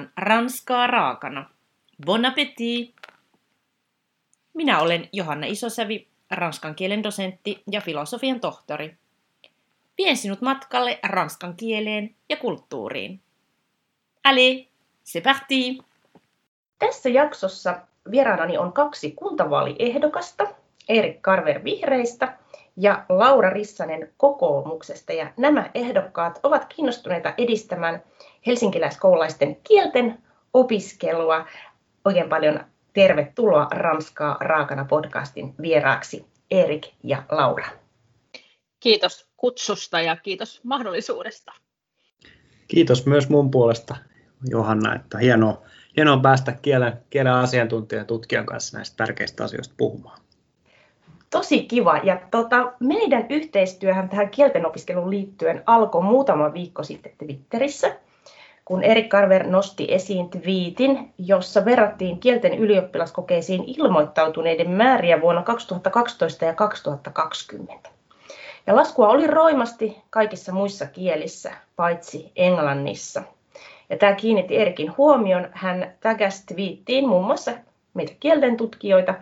tarjoillaan ranskaa raakana. Bon appétit! Minä olen Johanna Isosävi, ranskan kielen dosentti ja filosofian tohtori. Vien sinut matkalle ranskan kieleen ja kulttuuriin. Allez, c'est parti! Tässä jaksossa vieraanani on kaksi kuntavaaliehdokasta, Erik Karver Vihreistä ja Laura Rissanen kokoomuksesta. Ja nämä ehdokkaat ovat kiinnostuneita edistämään helsinkiläiskoululaisten kielten opiskelua. Oikein paljon tervetuloa Ranskaa raakana podcastin vieraaksi Erik ja Laura. Kiitos kutsusta ja kiitos mahdollisuudesta. Kiitos myös mun puolesta Johanna, että hienoa, hienoa päästä kielen, kielen asiantuntijan ja tutkijan kanssa näistä tärkeistä asioista puhumaan. Tosi kiva. Ja tota, meidän yhteistyöhän tähän kielten opiskeluun liittyen alkoi muutama viikko sitten Twitterissä, kun Erik Carver nosti esiin twiitin, jossa verrattiin kielten ylioppilaskokeisiin ilmoittautuneiden määriä vuonna 2012 ja 2020. Ja laskua oli roimasti kaikissa muissa kielissä, paitsi englannissa. Ja tämä kiinnitti Erikin huomion. Hän tägäsi twiittiin muun muassa meitä kielten tutkijoita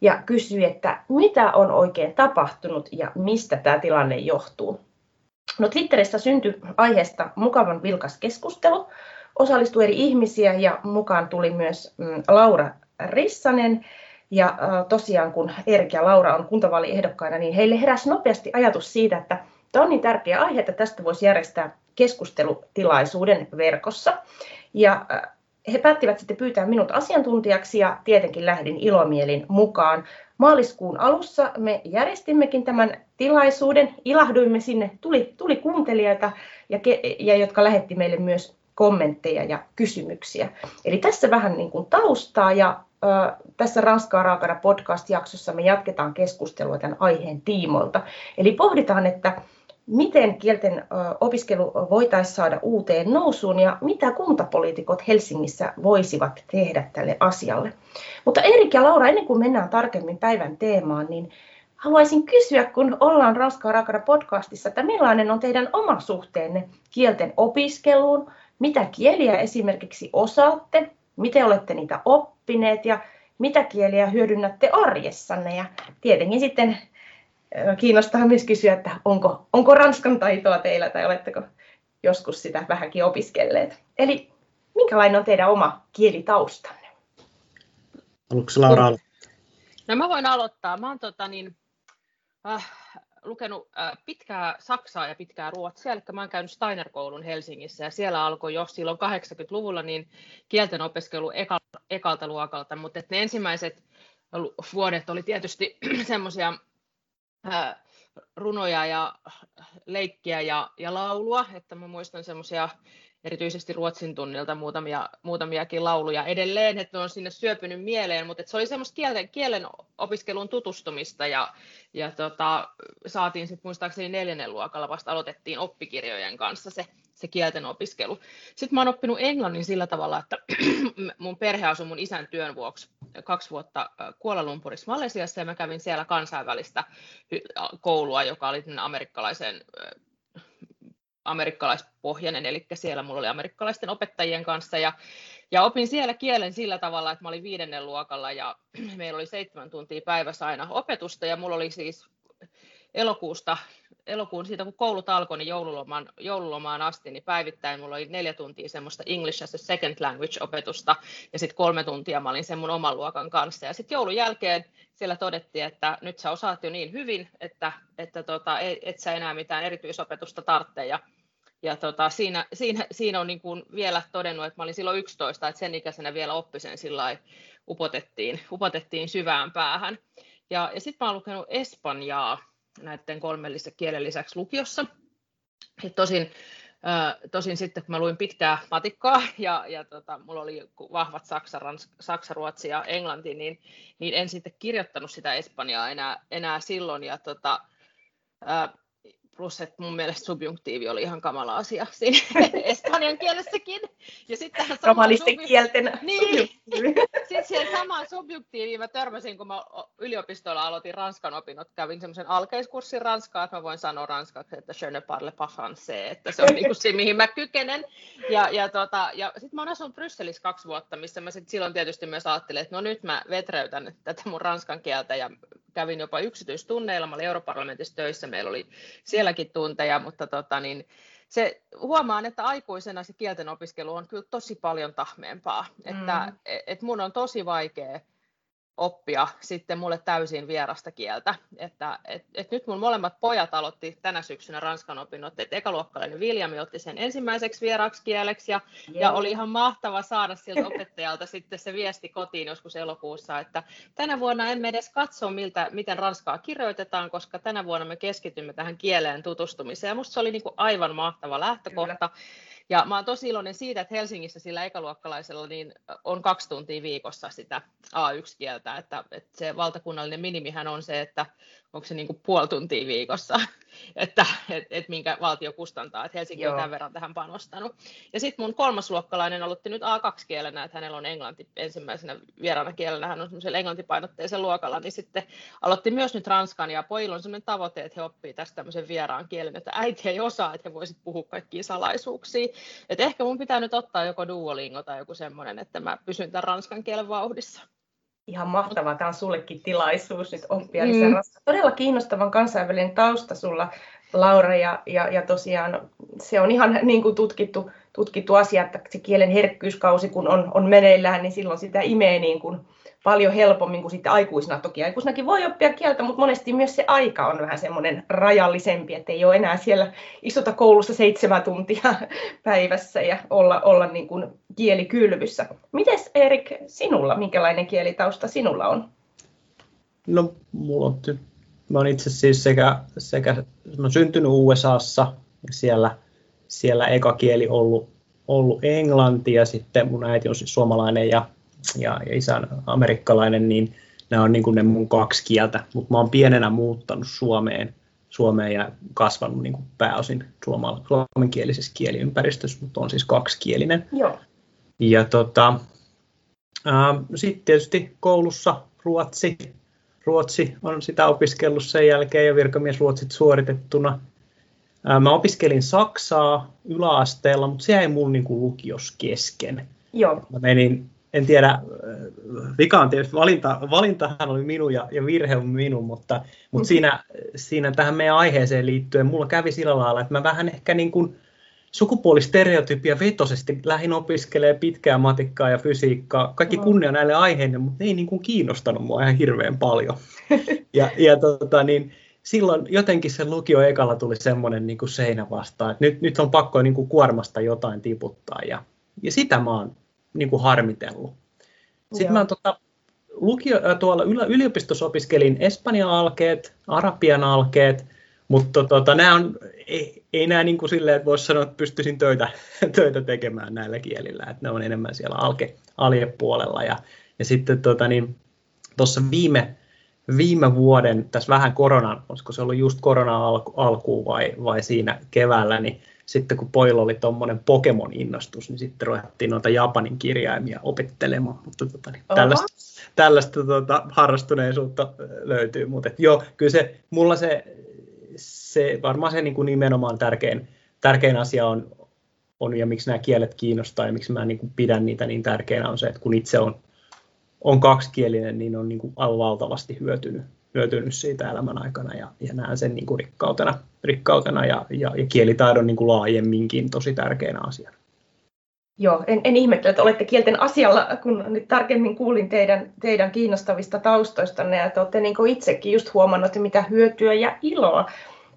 ja kysyi, että mitä on oikein tapahtunut ja mistä tämä tilanne johtuu. No Twitterissä syntyi aiheesta mukavan vilkas keskustelu. Osallistui eri ihmisiä ja mukaan tuli myös mm, Laura Rissanen. Ja tosiaan kun Erik ja Laura on kuntavaaliehdokkaina, niin heille heräsi nopeasti ajatus siitä, että tämä on niin tärkeä aihe, että tästä voisi järjestää keskustelutilaisuuden verkossa. Ja he päättivät sitten pyytää minut asiantuntijaksi ja tietenkin lähdin ilomielin mukaan. Maaliskuun alussa me järjestimmekin tämän tilaisuuden, ilahduimme sinne, tuli, tuli kuuntelijoita, ja, ja jotka lähetti meille myös kommentteja ja kysymyksiä. Eli tässä vähän niin kuin taustaa ja äh, tässä Ranskaa raakana podcast-jaksossa me jatketaan keskustelua tämän aiheen tiimoilta. Eli pohditaan, että miten kielten opiskelu voitaisiin saada uuteen nousuun ja mitä kuntapoliitikot Helsingissä voisivat tehdä tälle asialle. Mutta Erik ja Laura, ennen kuin mennään tarkemmin päivän teemaan, niin haluaisin kysyä, kun ollaan Ranskaa raakana podcastissa, että millainen on teidän oma suhteenne kielten opiskeluun, mitä kieliä esimerkiksi osaatte, miten olette niitä oppineet? Ja mitä kieliä hyödynnätte arjessanne? Ja tietenkin sitten kiinnostaa myös kysyä, että onko, onko ranskan taitoa teillä tai oletteko joskus sitä vähänkin opiskelleet. Eli minkälainen on teidän oma kielitaustanne? Haluatko Laura aloittaa? No mä voin aloittaa. Mä oon tota, niin, äh, lukenut äh, pitkää saksaa ja pitkää ruotsia, eli mä oon käynyt Steiner-koulun Helsingissä ja siellä alkoi jo silloin 80-luvulla niin kielten opiskelu eka, ekalta luokalta, mutta ne ensimmäiset vuodet oli tietysti semmoisia runoja ja leikkiä ja, ja laulua, että mä muistan semmoisia erityisesti Ruotsin tunnilta muutamia, muutamiakin lauluja edelleen, että ne on sinne syöpynyt mieleen, mutta se oli semmoista kielen, kielen opiskelun tutustumista ja, ja tota, saatiin sitten muistaakseni neljännen luokalla vasta aloitettiin oppikirjojen kanssa se se kielten opiskelu. Sitten mä oon oppinut englannin sillä tavalla, että mun perhe asui mun isän työn vuoksi kaksi vuotta Kuala Lumpurissa Malesiassa ja mä kävin siellä kansainvälistä koulua, joka oli amerikkalaisen amerikkalaispohjainen, eli siellä mulla oli amerikkalaisten opettajien kanssa ja, ja opin siellä kielen sillä tavalla, että mä olin viidennen luokalla ja meillä oli seitsemän tuntia päivässä aina opetusta ja mulla oli siis elokuusta, elokuun siitä kun koulut alkoi, niin joululomaan, joululomaan asti, niin päivittäin mulla oli neljä tuntia semmoista English as a second language opetusta, ja sitten kolme tuntia mä olin sen mun oman luokan kanssa. Ja sitten joulun jälkeen siellä todettiin, että nyt sä osaat jo niin hyvin, että, että tota, et, et sä enää mitään erityisopetusta tarvitse. Ja, ja tota, siinä, siinä, siinä on niin kuin vielä todennut, että mä olin silloin 11, että sen ikäisenä vielä oppisen sillä upotettiin, upotettiin syvään päähän. Ja, ja sitten mä oon lukenut Espanjaa, näiden kolmen kielen lisäksi lukiossa. Et tosin, tosin sitten kun mä luin pitkää matikkaa ja, ja tota, mulla oli vahvat saksa, rans, saksa, ruotsi ja englanti, niin, niin en sitten kirjoittanut sitä espanjaa enää, enää silloin. Ja tota, plus että mun mielestä subjunktiivi oli ihan kamala asia siinä espanjan kielessäkin. Ja sitten Romanisten subjunk... kielten niin. sitten siihen samaan subjunktiiviin mä törmäsin, kun mä yliopistolla aloitin ranskan opinnot, kävin semmoisen alkeiskurssin ranskaa, että mä voin sanoa ranskaksi, että je ne parle pas français, että se on niinku se, mihin mä kykenen. Ja, ja, tota, ja sitten mä oon asunut Brysselissä kaksi vuotta, missä mä sit silloin tietysti myös ajattelin, että no nyt mä vetreytän tätä mun ranskan kieltä ja kävin jopa yksityistunneilla, mä olin europarlamentissa töissä, meillä oli sielläkin tunteja, mutta tota, niin, se, huomaan, että aikuisena se kielten opiskelu on kyllä tosi paljon tahmeempaa, mm. että et, mun on tosi vaikea oppia sitten mulle täysin vierasta kieltä. Että, et, et nyt mun molemmat pojat aloitti tänä syksynä ranskan opinnot, että ekaluokkalainen Viljami otti sen ensimmäiseksi vieraksi kieleksi ja, ja oli ihan mahtava saada sieltä opettajalta sitten se viesti kotiin joskus elokuussa, että tänä vuonna emme edes katso, miltä, miten ranskaa kirjoitetaan, koska tänä vuonna me keskitymme tähän kieleen tutustumiseen. Ja musta se oli niin kuin aivan mahtava lähtökohta. Kyllä. Ja mä oon tosi iloinen siitä, että Helsingissä sillä ekaluokkalaisella niin on kaksi tuntia viikossa sitä A1-kieltä, että, että se valtakunnallinen minimihän on se, että onko se niin kuin puoli tuntia viikossa, että et, et minkä valtio kustantaa, että Helsinki Joo. on tämän verran tähän panostanut. Ja sitten mun kolmasluokkalainen aloitti nyt A2-kielenä, että hänellä on englanti ensimmäisenä vieraana kielenä, hän on semmoisella englantipainotteisen luokalla, niin sitten aloitti myös nyt ranskan, ja pojilla on semmoinen tavoite, että he oppii tästä tämmöisen vieraan kielen, että äiti ei osaa, että he voisit puhua kaikkia salaisuuksia. Et ehkä mun pitää nyt ottaa joko Duolingo tai joku semmoinen, että mä pysyn tämän ranskan kielen vauhdissa. Ihan mahtavaa. Tämä on sullekin tilaisuus nyt oppia lisää mm. Todella kiinnostavan kansainvälinen tausta sulla, Laura, ja, ja, ja tosiaan se on ihan niin kuin tutkittu, tutkittu asia, että se kielen herkkyyskausi kun on, on meneillään, niin silloin sitä imee niin kuin paljon helpommin kuin sitten aikuisena. Toki aikuisnakin voi oppia kieltä, mutta monesti myös se aika on vähän semmoinen rajallisempi, että ei ole enää siellä istuta koulussa seitsemän tuntia päivässä ja olla, olla niin kuin kielikylvyssä. Mites Erik sinulla, minkälainen kielitausta sinulla on? No, mulla on ty- mä olen itse siis sekä, sekä mä syntynyt USAssa, siellä, siellä eka kieli ollut, ollut englanti ja sitten mun äiti on siis suomalainen ja ja, ja isä on amerikkalainen, niin nämä on niin kuin ne mun kaksi kieltä, mutta mä oon pienenä muuttanut Suomeen, Suomeen ja kasvanut niin kuin pääosin suomenkielisessä kieliympäristössä, mutta on siis kaksikielinen. Joo. Ja tota, sitten tietysti koulussa ruotsi. Ruotsi on sitä opiskellut sen jälkeen ja virkamiesruotsit suoritettuna. Ää, mä opiskelin Saksaa yläasteella, mutta se jäi mun niin kuin lukios kesken. Joo. Mä menin en tiedä, vika on tietysti, valinta, valintahan oli minun ja, ja virhe on minun, mutta, mutta mm. siinä, siinä tähän meidän aiheeseen liittyen mulla kävi sillä lailla, että mä vähän ehkä niin kuin sukupuolistereotypia vetosesti lähin opiskelee pitkää matikkaa ja fysiikkaa, kaikki kunnia näille aiheille, mutta ne ei niin kuin kiinnostanut mua ihan hirveän paljon. Ja, ja tota, niin, silloin jotenkin sen lukio ekalla tuli semmoinen niin kuin seinä vastaan, että nyt, nyt on pakko niin kuin kuormasta jotain tiputtaa ja, ja sitä mä oon niin kuin harmitellut. Sitten Joo. mä tota, lukio, tuolla yliopistossa opiskelin espanjan alkeet, arabian alkeet, mutta tota, nämä on, ei, ei nämä niin kuin silleen, että voisi sanoa, että pystyisin töitä, töitä tekemään näillä kielillä, että ne on enemmän siellä alke, aljepuolella. Ja, ja sitten tota, niin, tuossa viime, viime vuoden, tässä vähän koronan, olisiko se ollut just korona alku, alkuun vai, vai siinä keväällä, niin sitten kun pojilla oli tuommoinen Pokemon-innostus, niin sitten ruvettiin noita Japanin kirjaimia opettelemaan, mutta tota, niin, tällaista, tällaista tota, harrastuneisuutta löytyy, mutta et, joo, kyllä se, mulla se, se varmaan se niin kuin nimenomaan tärkein, tärkein asia on, on, ja miksi nämä kielet kiinnostaa ja miksi mä niin kuin pidän niitä niin tärkeänä on se, että kun itse on, on kaksikielinen, niin on niin kuin aivan valtavasti hyötynyt, hyötynyt siitä elämän aikana ja, ja näen sen niin kuin rikkautena, rikkautena ja, ja, ja kielitaidon niin kuin laajemminkin tosi tärkeänä asiana. Joo, en, en ihmettele, että olette kielten asialla, kun nyt tarkemmin kuulin teidän, teidän kiinnostavista taustoistanne, ja että olette niin kuin itsekin just huomannut, että mitä hyötyä ja iloa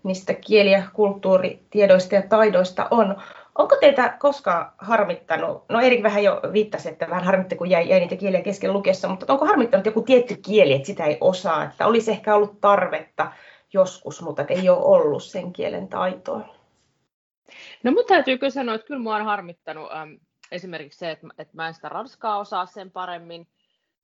niistä kieli- ja kulttuuritiedoista ja taidoista on. Onko teitä koskaan harmittanut, no Erik vähän jo viittasi, että vähän harmitti, kun jäi, jäi niitä kieliä kesken lukessa, mutta onko harmittanut joku tietty kieli, että sitä ei osaa, että olisi ehkä ollut tarvetta joskus, mutta ei ole ollut sen kielen taitoa? No mun täytyy kyllä sanoa, että kyllä mua on harmittanut äm, esimerkiksi se, että, että mä en sitä ranskaa osaa sen paremmin,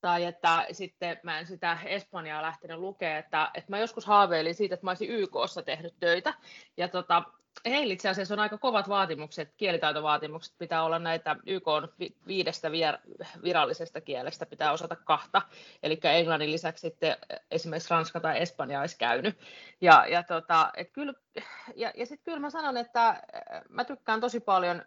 tai että sitten mä en sitä Espanjaa lähtenyt lukea, että, että mä joskus haaveilin siitä, että mä olisin YKssa tehnyt töitä, ja tota, heillä itse asiassa on aika kovat vaatimukset, kielitaitovaatimukset, pitää olla näitä YK viidestä virallisesta kielestä, pitää osata kahta, eli englannin lisäksi sitten esimerkiksi ranska tai espanja olisi käynyt. Ja, ja, tota, ja, ja sitten kyllä mä sanon, että mä tykkään tosi paljon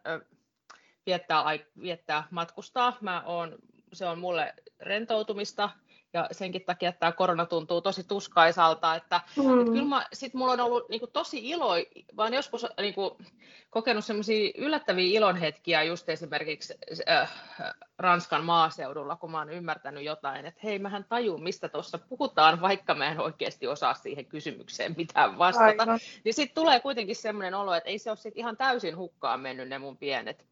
viettää, viettää matkustaa. Mä oon, se on mulle rentoutumista, ja senkin takia että tämä korona tuntuu tosi tuskaisalta, että, mm. että kyllä mä, sit mulla on ollut niin kuin, tosi ilo, vaan joskus niin kuin, kokenut semmoisia yllättäviä ilonhetkiä just esimerkiksi äh, Ranskan maaseudulla, kun mä oon ymmärtänyt jotain, että hei, mähän tajun, mistä tuossa puhutaan, vaikka mä en oikeasti osaa siihen kysymykseen mitään vastata, Aivan. niin sitten tulee kuitenkin semmoinen olo, että ei se ole sit ihan täysin hukkaan mennyt ne mun pienet,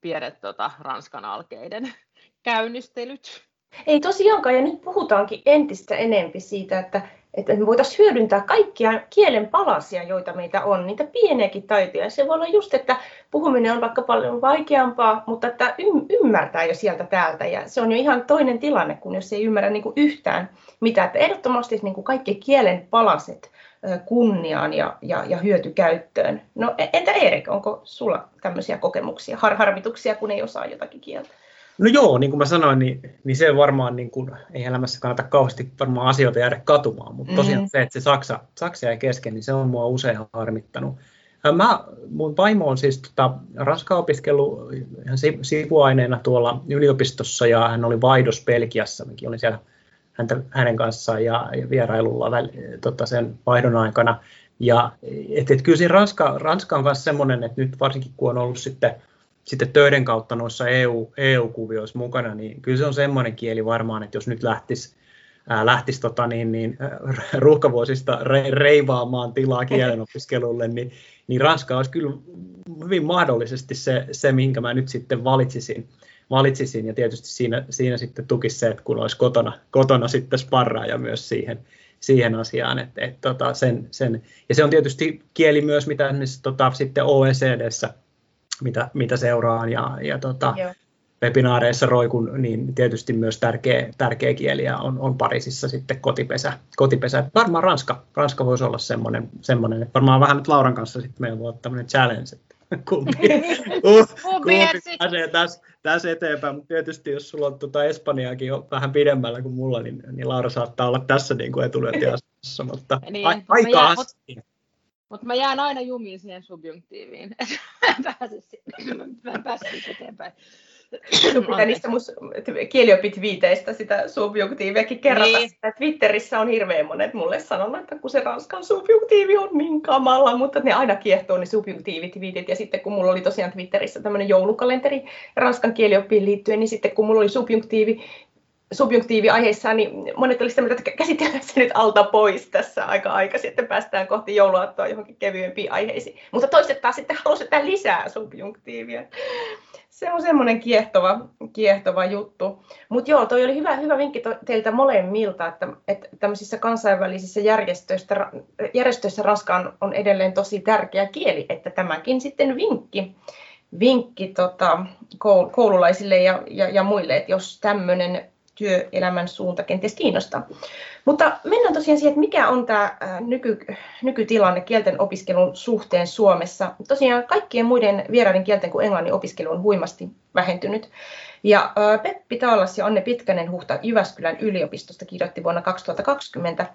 pienet tota, Ranskan alkeiden käynnistelyt. Ei tosiaankaan, ja nyt puhutaankin entistä enempi siitä, että, että me voitaisiin hyödyntää kaikkia kielen palasia, joita meitä on, niitä pieniäkin taitoja. Se voi olla just, että puhuminen on vaikka paljon vaikeampaa, mutta että ymmärtää jo sieltä täältä, ja se on jo ihan toinen tilanne, kun jos ei ymmärrä niin kuin yhtään mitä. Että ehdottomasti niin kuin kaikki kielen palaset kunniaan ja, ja, ja hyötykäyttöön. No e, entä Erik, onko sulla tämmöisiä kokemuksia, har, harmituksia, kun ei osaa jotakin kieltä? No joo, niin kuin mä sanoin, niin, niin se varmaan, niin kuin, ei elämässä kannata kauheasti varmaan asioita jäädä katumaan, mutta tosiaan mm. se, että se Saksa, Saksa jäi kesken, niin se on mua usein harmittanut. Mä, mun vaimo on siis tota, Ranskaa opiskellut ihan sivuaineena tuolla yliopistossa ja hän oli vaihdos Belgiassa, mikin oli siellä häntä, hänen kanssaan ja, ja vierailulla väl, tota, sen vaihdon aikana. Ja et, et kyllä siinä Ranska, Ranska on myös semmoinen, että nyt varsinkin kun on ollut sitten sitten töiden kautta noissa EU, EU-kuvioissa mukana, niin kyllä se on semmoinen kieli varmaan, että jos nyt lähtisi ää, lähtisi tota, niin, niin, ruuhkavuosista re, reivaamaan tilaa kielenopiskelulle, niin, niin Ranska olisi kyllä hyvin mahdollisesti se, se minkä mä nyt sitten valitsisin. valitsisin. Ja tietysti siinä, siinä sitten tukisi se, että kun olisi kotona, kotona sitten sparraaja myös siihen, siihen asiaan. Et, et, tota, sen, sen, ja se on tietysti kieli myös, mitä tota, sitten OECDssä mitä, mitä seuraan ja, ja tota, webinaareissa roikun, niin tietysti myös tärkeä, tärkeä kieli ja on, on Pariisissa sitten kotipesä. kotipesä. Varmaan Ranska, Ranska voisi olla semmoinen, semmoinen varmaan vähän nyt Lauran kanssa sitten meillä voi olla tämmöinen challenge, että kumpi, uh, kumpi pääsee tässä, tässä eteenpäin, mutta tietysti jos sulla on tuota Espanjaakin jo vähän pidemmällä kuin mulla, niin, niin Laura saattaa olla tässä niin kuin etulyöntiasemassa, mutta niin, a, aika asti. Mutta mä jään aina jumiin siihen subjunktiiviin. mä en pääse eteenpäin. Mitä niistä mun kieliopit viiteistä sitä subjunktiiviakin kerrata. Niin. Sitä Twitterissä on hirveän monet mulle sanonut, että kun se ranskan subjunktiivi on niin kamala, mutta ne aina kiehtoo ne subjunktiivit viitit. Ja sitten kun mulla oli tosiaan Twitterissä tämmöinen joulukalenteri ranskan kielioppiin liittyen, niin sitten kun mulla oli subjunktiivi subjunktiiviaiheissaan, niin monet olisivat sitä että käsitellään se nyt alta pois tässä aika aikaisin, että päästään kohti jouluaattoa johonkin kevyempiin aiheisiin. Mutta toiset taas sitten halusivat lisää subjunktiivia. Se on semmoinen kiehtova, kiehtova juttu. Mutta joo, toi oli hyvä, hyvä vinkki teiltä molemmilta, että, että tämmöisissä kansainvälisissä järjestöissä, järjestöissä Ranskaan on edelleen tosi tärkeä kieli, että tämäkin sitten vinkki vinkki tota, koululaisille ja, ja, ja muille, että jos tämmöinen työelämän suunta kenties kiinnostaa. Mutta mennään tosiaan siihen, että mikä on tämä nyky, nykytilanne kielten opiskelun suhteen Suomessa. Tosiaan kaikkien muiden vieraiden kielten kuin englannin opiskelu on huimasti vähentynyt. Ja Peppi Taalas ja Anne Pitkänen Huhta Jyväskylän yliopistosta kirjoitti vuonna 2020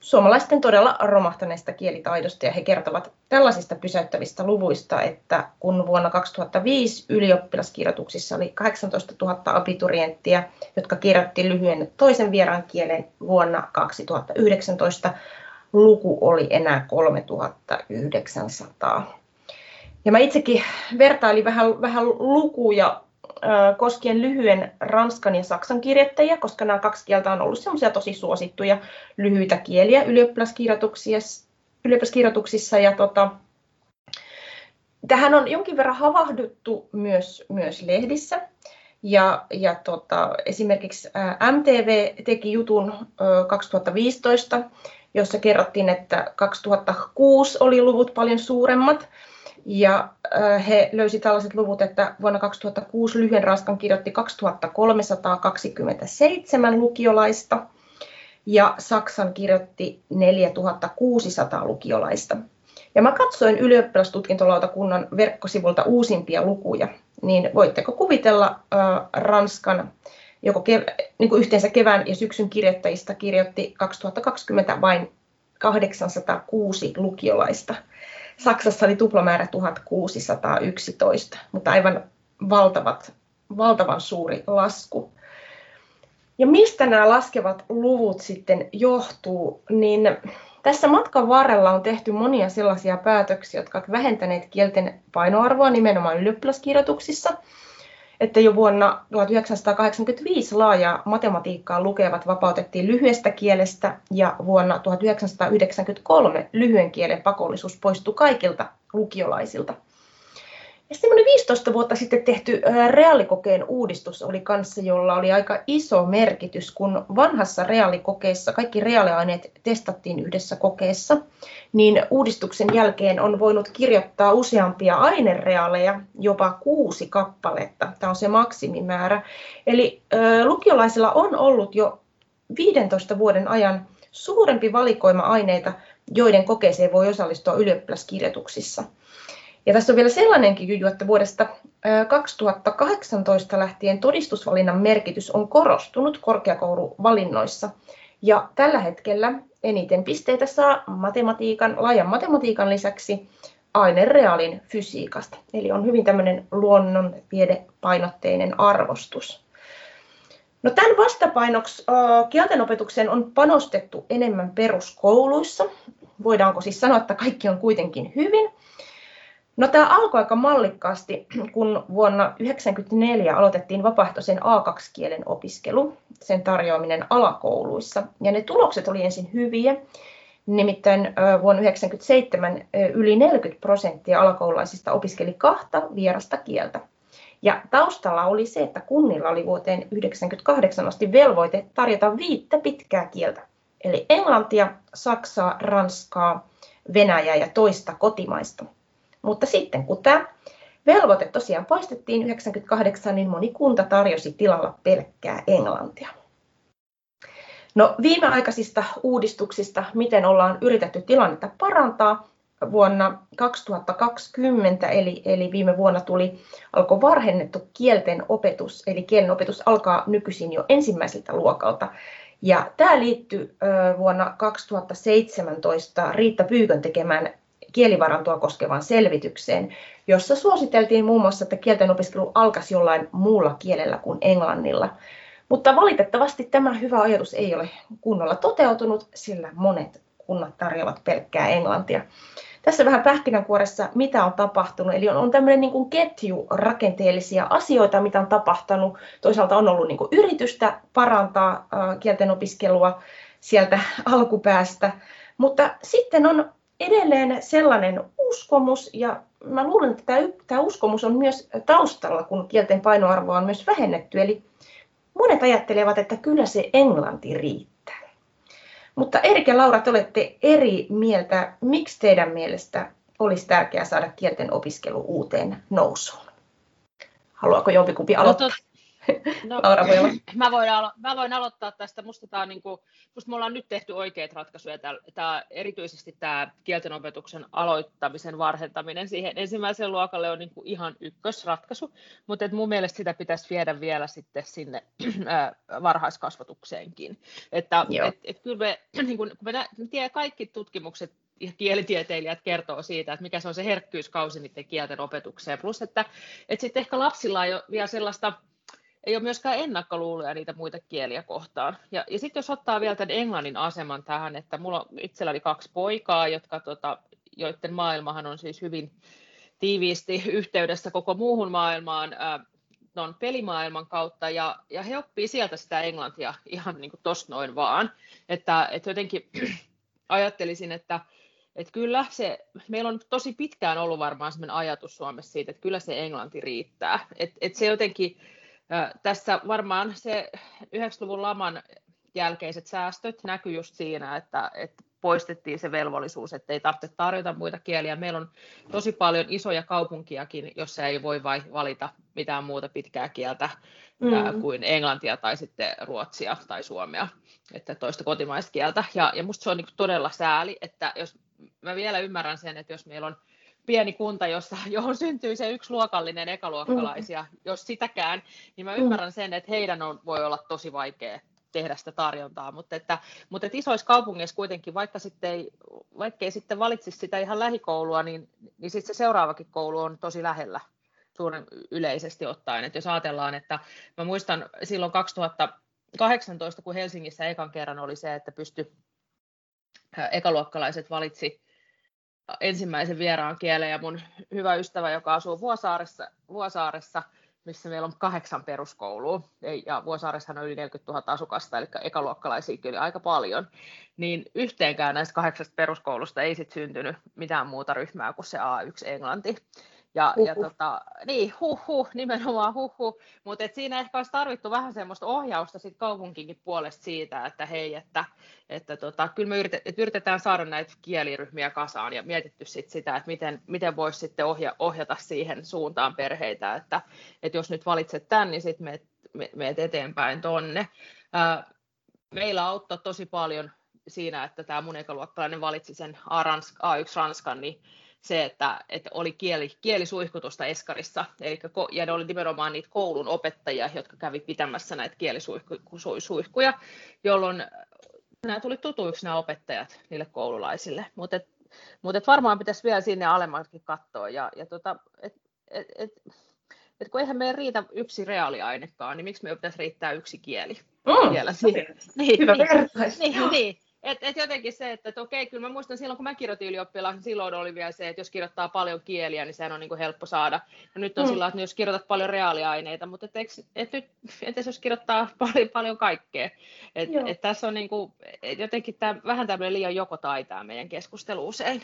suomalaisten todella romahtaneesta kielitaidosta ja he kertovat tällaisista pysäyttävistä luvuista, että kun vuonna 2005 ylioppilaskirjoituksissa oli 18 000 abiturienttia, jotka kirjoitti lyhyen toisen vieraan kielen vuonna 2019, luku oli enää 3900. Ja mä itsekin vertailin vähän, vähän lukuja koskien lyhyen ranskan ja saksan kirjoittajia, koska nämä kaksi kieltä on ollut semmoisia tosi suosittuja lyhyitä kieliä ylioppilaskirjoituksissa. Ja tota, tähän on jonkin verran havahduttu myös, myös lehdissä. Ja, ja tota, esimerkiksi MTV teki jutun 2015, jossa kerrottiin, että 2006 oli luvut paljon suuremmat. Ja he löysi tällaiset luvut, että vuonna 2006 lyhyen raskan kirjoitti 2327 lukiolaista ja Saksan kirjoitti 4600 lukiolaista. Ja mä katsoin ylioppilastutkintolautakunnan verkkosivulta uusimpia lukuja, niin voitteko kuvitella äh, Ranskan joko kev- niin kuin yhteensä kevään ja syksyn kirjoittajista kirjoitti 2020 vain 806 lukiolaista. Saksassa oli tuplamäärä 1611, mutta aivan valtavat, valtavan suuri lasku. Ja mistä nämä laskevat luvut sitten johtuu, niin tässä matkan varrella on tehty monia sellaisia päätöksiä, jotka ovat vähentäneet kielten painoarvoa nimenomaan ylioppilaskirjoituksissa – että jo vuonna 1985 laajaa matematiikkaa lukevat vapautettiin lyhyestä kielestä ja vuonna 1993 lyhyen kielen pakollisuus poistui kaikilta lukiolaisilta. Ja semmoinen 15 vuotta sitten tehty reaalikokeen uudistus oli kanssa, jolla oli aika iso merkitys, kun vanhassa reaalikokeessa kaikki reaaliaineet testattiin yhdessä kokeessa, niin uudistuksen jälkeen on voinut kirjoittaa useampia ainereaaleja, jopa kuusi kappaletta. Tämä on se maksimimäärä. Eli lukiolaisilla on ollut jo 15 vuoden ajan suurempi valikoima aineita, joiden kokeeseen voi osallistua ylioppilaskirjoituksissa. Ja tässä on vielä sellainenkin juju, että vuodesta 2018 lähtien todistusvalinnan merkitys on korostunut korkeakouluvalinnoissa. Ja tällä hetkellä eniten pisteitä saa matematiikan, laajan matematiikan lisäksi ainereaalin fysiikasta. Eli on hyvin tämmöinen luonnontiedepainotteinen arvostus. No tämän vastapainoksi kieltenopetukseen on panostettu enemmän peruskouluissa. Voidaanko siis sanoa, että kaikki on kuitenkin hyvin? No tämä alkoi aika mallikkaasti, kun vuonna 1994 aloitettiin vapaaehtoisen A2-kielen opiskelu, sen tarjoaminen alakouluissa. Ja ne tulokset oli ensin hyviä, nimittäin vuonna 1997 yli 40 prosenttia alakoululaisista opiskeli kahta vierasta kieltä. Ja taustalla oli se, että kunnilla oli vuoteen 1998 asti velvoite tarjota viittä pitkää kieltä, eli englantia, saksaa, ranskaa, venäjää ja toista kotimaista. Mutta sitten kun tämä velvoite tosiaan poistettiin 98, niin moni kunta tarjosi tilalla pelkkää englantia. No viimeaikaisista uudistuksista, miten ollaan yritetty tilannetta parantaa, vuonna 2020, eli, eli viime vuonna tuli, alkoi varhennettu kielten opetus, eli kielen opetus alkaa nykyisin jo ensimmäiseltä luokalta. Ja tämä liittyy vuonna 2017 Riitta Pyykön tekemään kielivarantoa koskevaan selvitykseen, jossa suositeltiin muun muassa, että kielten opiskelu alkaisi jollain muulla kielellä kuin englannilla. Mutta valitettavasti tämä hyvä ajatus ei ole kunnolla toteutunut, sillä monet kunnat tarjoavat pelkkää englantia. Tässä vähän pähkinänkuoressa, mitä on tapahtunut. Eli on, on tämmöinen niin kuin ketju rakenteellisia asioita, mitä on tapahtunut. Toisaalta on ollut niin kuin yritystä parantaa äh, kielten opiskelua sieltä alkupäästä, mutta sitten on edelleen sellainen uskomus, ja mä luulen, että tämä, tämä uskomus on myös taustalla, kun kielten painoarvoa on myös vähennetty. Eli monet ajattelevat, että kyllä se englanti riittää. Mutta Erik ja Laura, te olette eri mieltä. Miksi teidän mielestä olisi tärkeää saada kielten opiskelu uuteen nousuun? Haluaako jompikumpi no aloittaa? No, No, Laura voi mä, voin alo- mä voin aloittaa tästä. Musta, tää on niinku, musta me ollaan nyt tehty oikeita ratkaisuja. Tää, tää, erityisesti tämä kieltenopetuksen aloittamisen varhentaminen siihen ensimmäiselle luokalle on niinku ihan ykkösratkaisu, mutta mun mielestä sitä pitäisi viedä vielä sitten sinne äh, varhaiskasvatukseenkin. Että et, et kyllä me, niin kun, me, nä, me tiedä, kaikki tutkimukset ja kielitieteilijät kertoo siitä, että mikä se on se herkkyyskausi niiden kielten opetukseen. Plus, että, että sitten ehkä lapsilla on jo vielä sellaista ei ole myöskään ennakkoluuloja niitä muita kieliä kohtaan. Ja, ja sitten jos ottaa vielä tämän englannin aseman tähän, että mulla on itselläni kaksi poikaa, jotka, tota, joiden maailmahan on siis hyvin tiiviisti yhteydessä koko muuhun maailmaan ää, non pelimaailman kautta, ja, ja he oppii sieltä sitä englantia ihan niin kuin tosta noin vaan. Että, että jotenkin ajattelisin, että, että kyllä se, meillä on tosi pitkään ollut varmaan sellainen ajatus Suomessa siitä, että kyllä se englanti riittää. Että, että se jotenkin, tässä varmaan se 90-luvun laman jälkeiset säästöt näkyy just siinä, että, että poistettiin se velvollisuus, että ei tarvitse tarjota muita kieliä. Meillä on tosi paljon isoja kaupunkiakin, jossa ei voi valita mitään muuta pitkää kieltä mm. kuin englantia tai sitten ruotsia tai suomea, että toista kotimaista kieltä. Ja, ja musta se on niin todella sääli, että jos mä vielä ymmärrän sen, että jos meillä on pieni kunta, jossa, johon syntyy se yksi luokallinen ekaluokkalaisia, mm. jos sitäkään, niin mä ymmärrän sen, että heidän on, voi olla tosi vaikea tehdä sitä tarjontaa, mutta, että, mutta että isoissa kaupungeissa kuitenkin, vaikka, sitten ei, vaikka ei sitten valitsisi sitä ihan lähikoulua, niin, niin sitten se seuraavakin koulu on tosi lähellä suuren yleisesti ottaen. Että jos ajatellaan, että mä muistan silloin 2018, kun Helsingissä ekan kerran oli se, että pysty ekaluokkalaiset valitsi ensimmäisen vieraan kielen ja mun hyvä ystävä, joka asuu Vuosaaressa, Vuosaaressa missä meillä on kahdeksan peruskoulua, ja Vuosaaressa on yli 40 000 asukasta, eli ekaluokkalaisia kyllä aika paljon, niin yhteenkään näistä kahdeksasta peruskoulusta ei sitten syntynyt mitään muuta ryhmää kuin se A1 Englanti. Ja, ja tota, niin, huh, huh, nimenomaan huh, huh. mutta siinä ehkä olisi tarvittu vähän semmoista ohjausta sit kaupunkinkin puolesta siitä, että hei, että, että tota, kyllä me yritet, että yritetään saada näitä kieliryhmiä kasaan ja mietitty sit sitä, että miten, miten voisi sitten ohja, ohjata siihen suuntaan perheitä, että, että jos nyt valitset tämän, niin sitten meet, meet eteenpäin tonne. meillä auttoi tosi paljon siinä, että tämä mun ekaluokkalainen valitsi sen A1 Ranskan, niin se, että, että oli kieli, kielisuihkutusta Eskarissa, eli, ja ne oli nimenomaan niitä koulun opettajia, jotka kävi pitämässä näitä kielisuihkuja, jolloin nämä tuli tutuiksi nämä opettajat niille koululaisille, mutta et, mut et varmaan pitäisi vielä sinne alemmaksi katsoa, ja, ja tota, et, et, et, et kun eihän meidän riitä yksi reaaliainekaan, niin miksi meidän pitäisi riittää yksi kieli? Mm, vielä siihen. Niin, Hyvä niin. Niin, niin, et, et jotenkin se, että et okei, kyllä mä muistan silloin, kun mä kirjoitin ylioppilaan, niin silloin oli vielä se, että jos kirjoittaa paljon kieliä, niin sehän on niin kuin helppo saada. Ja nyt on mm. sillä että jos kirjoitat paljon reaaliaineita, mutta et, et, et nyt, entäs jos kirjoittaa paljon, paljon kaikkea. Et, et tässä on niin kuin, et jotenkin tämä, vähän tämmöinen liian joko taitaa meidän keskustelu usein.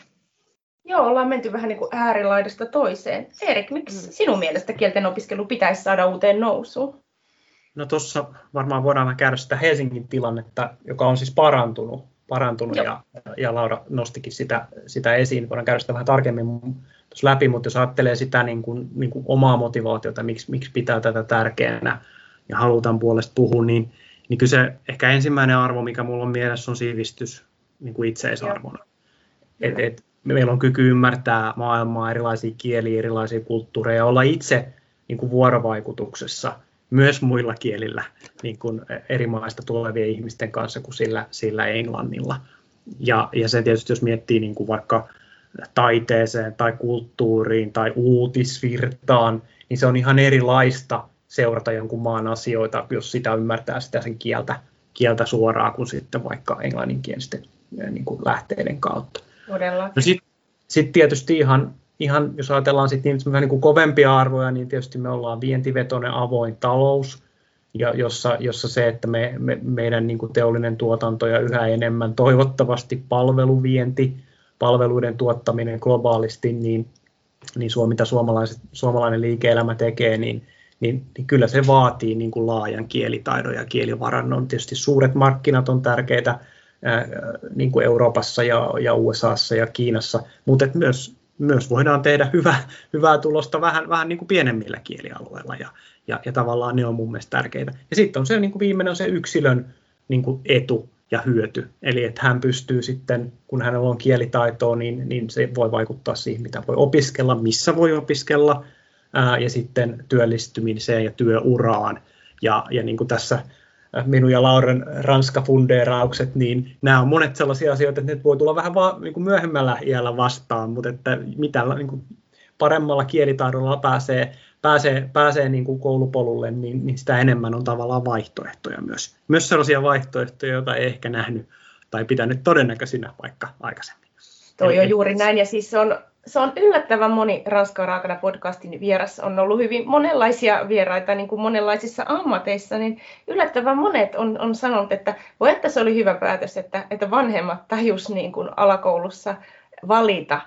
Joo, ollaan menty vähän niin kuin äärilaidasta toiseen. Erik, miksi mm. sinun mielestä kielten opiskelu pitäisi saada uuteen nousuun? No tuossa varmaan voidaan käydä sitä Helsingin tilannetta, joka on siis parantunut, parantunut ja, ja Laura nostikin sitä, sitä esiin. Voidaan käydä sitä vähän tarkemmin tuossa läpi, mutta jos ajattelee sitä niin kuin, niin kuin omaa motivaatiota, miksi, miksi pitää tätä tärkeänä ja halutaan puolesta puhua, niin, niin kyllä se ehkä ensimmäinen arvo, mikä mulla on mielessä, on sivistys niin kuin itseisarvona. Et, et, meillä on kyky ymmärtää maailmaa, erilaisia kieliä, erilaisia kulttuureja, olla itse niin kuin vuorovaikutuksessa – myös muilla kielillä niin kuin eri maista tulevien ihmisten kanssa kuin sillä, sillä englannilla. Ja, ja se tietysti, jos miettii niin kuin vaikka taiteeseen tai kulttuuriin tai uutisvirtaan, niin se on ihan erilaista seurata jonkun maan asioita, jos sitä ymmärtää sitä sen kieltä, kieltä suoraan kuin sitten vaikka englanninkielisten niin kuin lähteiden kautta. No sitten sit tietysti ihan ihan, jos ajatellaan sitten niin, vähän niin kuin kovempia arvoja, niin tietysti me ollaan vientivetoinen avoin talous, ja jossa, jossa se, että me, me, meidän niin kuin teollinen tuotanto ja yhä enemmän toivottavasti palveluvienti, palveluiden tuottaminen globaalisti, niin, niin Suomi, mitä suomalaiset, suomalainen liike-elämä tekee, niin, niin, niin kyllä se vaatii niin kuin laajan kielitaidon ja kielivarannon. Tietysti suuret markkinat on tärkeitä niin kuin Euroopassa ja, ja USAssa ja Kiinassa, mutta myös myös voidaan tehdä hyvä, hyvää tulosta vähän, vähän niin kuin pienemmillä kielialueilla ja, ja, ja tavallaan ne on mun mielestä tärkeitä. Ja sitten on se niin kuin viimeinen on se yksilön niin kuin etu ja hyöty. Eli että hän pystyy sitten, kun hänellä on kielitaitoa, niin, niin se voi vaikuttaa siihen, mitä voi opiskella, missä voi opiskella, ää, ja sitten työllistymiseen ja työuraan. Ja, ja niin kuin tässä minun ja Lauren ranskafundeeraukset, niin nämä on monet sellaisia asioita, että ne voi tulla vähän vaan niin kuin myöhemmällä iällä vastaan, mutta että mitä niin kuin paremmalla kielitaidolla pääsee, pääsee, pääsee niin kuin koulupolulle, niin, niin sitä enemmän on tavallaan vaihtoehtoja myös. Myös sellaisia vaihtoehtoja, joita ei ehkä nähnyt tai pitänyt todennäköisinä vaikka aikaisemmin. Toi on juuri näin, ja siis se on se on yllättävän moni Ranskan raakana podcastin vieras. On ollut hyvin monenlaisia vieraita niin kuin monenlaisissa ammateissa, niin yllättävän monet on, on sanonut, että voi että se oli hyvä päätös, että, että vanhemmat tajus niin kuin alakoulussa valita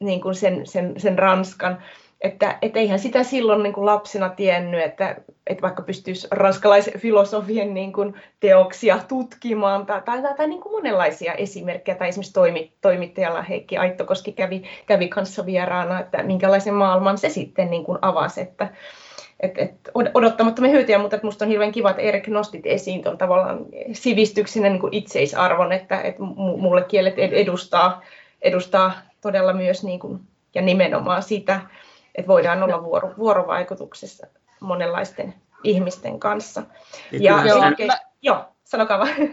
niin kuin sen, sen, sen Ranskan. Että et eihän sitä silloin niin kuin lapsena tiennyt, että, että vaikka pystyisi ranskalaisen filosofien niin kuin teoksia tutkimaan tai, tai, tai, tai niin kuin monenlaisia esimerkkejä. Tai esimerkiksi toimi, toimittajalla Heikki Aittokoski kävi, kävi kanssa vieraana, että minkälaisen maailman se sitten niin kuin avasi. Että, et, et odottamattomia hyötyjä, mutta minusta on hirveän kiva, että Erik nostit esiin tuon tavallaan sivistyksen niin kuin itseisarvon, että, että mulle kielet edustaa, edustaa todella myös niin kuin, ja nimenomaan sitä, että voidaan olla vuoro, vuorovaikutuksessa monenlaisten ihmisten kanssa. Niin, ja, joo, oikein, mä... joo, sanokaa vaan.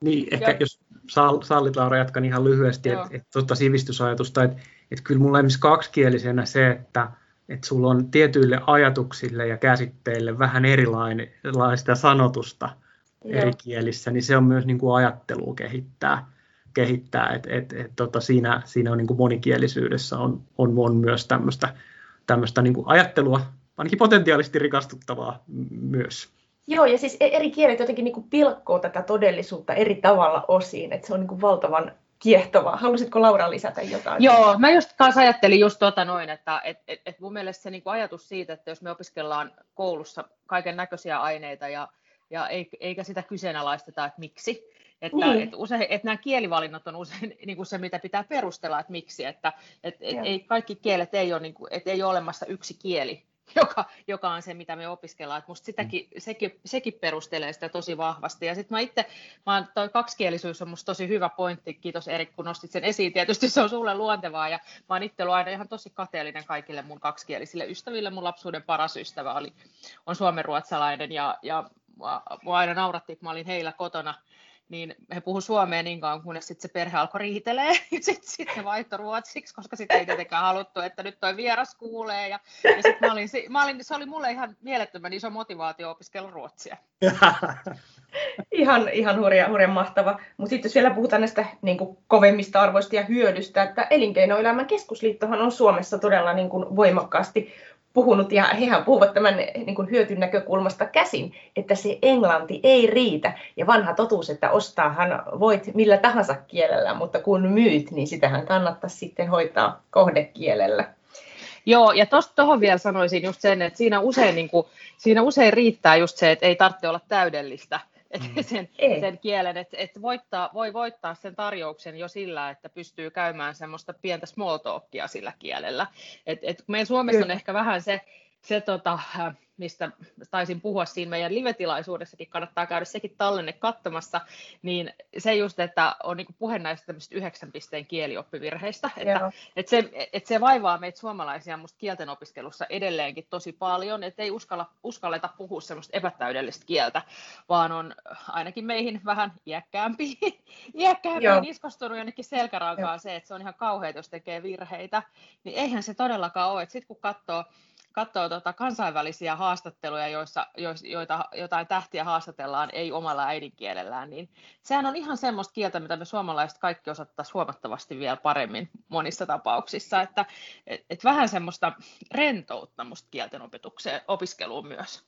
Niin, ehkä jos sallit Laura, jatkan ihan lyhyesti, että et, tuota sivistysajatusta, että et kyllä mulla esimerkiksi kaksikielisenä se, että et sulla on tietyille ajatuksille ja käsitteille vähän erilaista sanotusta Joo. eri kielissä, niin se on myös niin kuin ajattelua kehittää kehittää, että et, et, tota, siinä, siinä on niin kuin monikielisyydessä on, on, on myös tämmöistä tämmöistä niin kuin ajattelua, ainakin potentiaalisesti rikastuttavaa myös. Joo, ja siis e- eri kielet jotenkin niin kuin pilkkoo tätä todellisuutta eri tavalla osiin, että se on niin kuin valtavan kiehtovaa. Halusitko Laura lisätä jotain? Joo, mä just kanssa ajattelin just tota noin, että et, et, et mun mielestä se niin kuin ajatus siitä, että jos me opiskellaan koulussa kaiken näköisiä aineita ja, ja eikä sitä kyseenalaisteta, että miksi, että, niin. että, usein, että nämä kielivalinnat on usein niin kuin se, mitä pitää perustella, että miksi, että että ei, kaikki kielet ei ole, niin kuin, että ei ole olemassa yksi kieli, joka, joka on se, mitä me opiskellaan. Että musta sitäkin, mm. sekin, sekin perustelee sitä tosi vahvasti. Ja sitten mä itse, mä toi kaksikielisyys on musta tosi hyvä pointti. Kiitos Erik, kun nostit sen esiin. Tietysti se on sulle luontevaa. Ja mä oon itse aina ihan tosi kateellinen kaikille mun kaksikielisille ystäville. Mun lapsuuden paras ystävä oli, on suomenruotsalainen ja, ja mua aina nauratti, kun mä olin heillä kotona – niin he puhu suomea niin kauan, kunnes sitten se perhe alkoi riitelee, ja sitten sit he vaihtoi ruotsiksi, koska sitä ei tietenkään haluttu, että nyt toi vieras kuulee, ja, ja sitten mä olin, mä olin, se oli mulle ihan mielettömän iso motivaatio opiskella ruotsia. ihan, ihan hurja, hurja mahtava. Mutta sitten jos vielä puhutaan näistä niin kuin kovemmista arvoista ja hyödystä, että Elinkeinoelämän keskusliittohan on Suomessa todella niin kuin voimakkaasti puhunut, ja hehän puhuvat tämän niin kuin hyötyn näkökulmasta käsin, että se englanti ei riitä. Ja vanha totuus, että ostaahan voit millä tahansa kielellä, mutta kun myyt, niin sitähän kannattaa sitten hoitaa kohdekielellä. Joo, ja tuohon vielä sanoisin just sen, että siinä usein, niin kuin, siinä usein riittää just se, että ei tarvitse olla täydellistä et mm. sen, sen kielen, että et voittaa, voi voittaa sen tarjouksen jo sillä, että pystyy käymään semmoista pientä small talkia sillä kielellä. Et, et meidän Suomessa on ehkä vähän se, se tota, mistä taisin puhua siinä meidän live-tilaisuudessakin, kannattaa käydä sekin tallenne katsomassa, niin se just, että on niin puhe näistä yhdeksän pisteen kielioppivirheistä, että, että, se, että se vaivaa meitä suomalaisia musta kielten opiskelussa edelleenkin tosi paljon, että ei uskalla, uskalleta puhua semmoista epätäydellistä kieltä, vaan on ainakin meihin vähän iäkkäämpi, iäkkäämpi Joo. iskostunut jonnekin selkärankaan Joo. se, että se on ihan kauheaa, jos tekee virheitä, niin eihän se todellakaan ole, että sitten kun katsoo katsoo tota kansainvälisiä haastatteluja, joissa, joita jotain tähtiä haastatellaan ei omalla äidinkielellään, niin sehän on ihan semmoista kieltä, mitä me suomalaiset kaikki osattaisiin huomattavasti vielä paremmin monissa tapauksissa, että et, et vähän semmoista rentoutta musta kielten opetukseen, opiskeluun myös.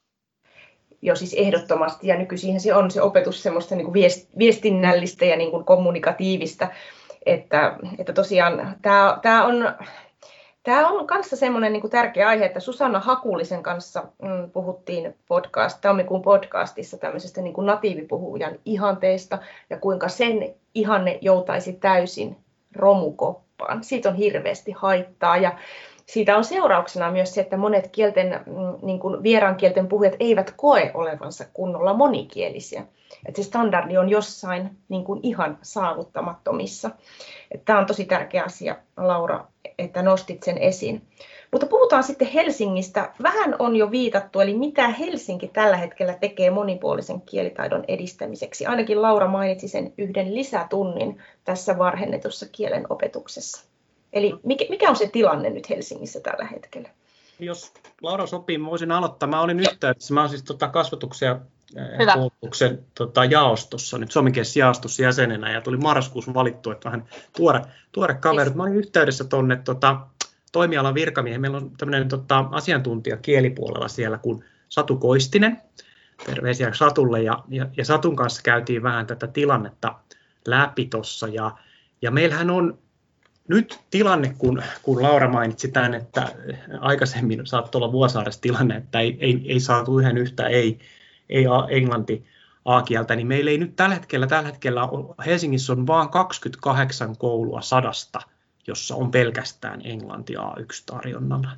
Joo, siis ehdottomasti, ja nykyisin se on se opetus semmoista niin kuin viestinnällistä ja niin kuin kommunikatiivista, että, että tosiaan tämä, tämä on Tämä on kanssa semmoinen niin tärkeä aihe, että Susanna Hakulisen kanssa mm, puhuttiin podcast, tammikuun podcastissa tämmöisestä niin kuin natiivipuhujan ihanteesta ja kuinka sen ihanne joutaisi täysin romukoppaan. Siitä on hirveästi haittaa ja siitä on seurauksena myös se, että monet kielten, mm, niin kuin vieraankielten puhujat eivät koe olevansa kunnolla monikielisiä. Että se standardi on jossain niin kuin ihan saavuttamattomissa. Tämä on tosi tärkeä asia, Laura, että nostit sen esiin. Mutta puhutaan sitten Helsingistä. Vähän on jo viitattu, eli mitä Helsinki tällä hetkellä tekee monipuolisen kielitaidon edistämiseksi. Ainakin Laura mainitsi sen yhden lisätunnin tässä varhennetussa kielen opetuksessa. Eli mikä on se tilanne nyt Helsingissä tällä hetkellä? Jos Laura sopii, mä voisin aloittaa. Mä olin yhteydessä, mä olen siis tota kasvatuksen ja Hyvä. koulutuksen tota, jaostossa, nyt suomenkielisessä jaostossa jäsenenä, ja tuli marraskuussa valittu, että vähän tuore, tuore kaveri. Yes. Mä olin yhteydessä tuonne tota, toimialan virkamiehen. Meillä on tämmöinen tota, asiantuntija kielipuolella siellä kuin Satu Koistinen. Terveisiä Satulle. Ja, ja, ja Satun kanssa käytiin vähän tätä tilannetta läpi tuossa. Ja, ja meillähän on nyt tilanne, kun, kun Laura mainitsi tämän, että aikaisemmin saattoi olla Vuosaaressa tilanne, että ei, ei, ei saatu yhden yhtä ei, ei englanti A-kieltä, niin meillä ei nyt tällä hetkellä, tällä hetkellä Helsingissä on vain 28 koulua sadasta, jossa on pelkästään englanti A1 tarjonnalla.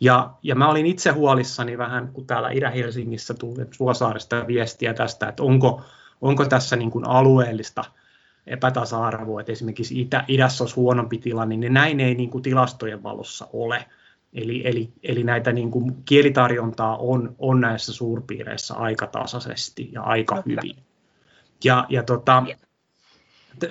Ja, ja mä olin itse huolissani vähän, kun täällä Itä-Helsingissä tuli Suosaaresta viestiä tästä, että onko, onko tässä niin kuin alueellista epätasa-arvoa, että esimerkiksi itä, idässä olisi huonompi tilanne, niin näin ei niin kuin tilastojen valossa ole. Eli, eli, eli näitä niin kuin kielitarjontaa on, on näissä suurpiireissä aika tasaisesti ja aika Kyllä. hyvin. Ja, ja tota,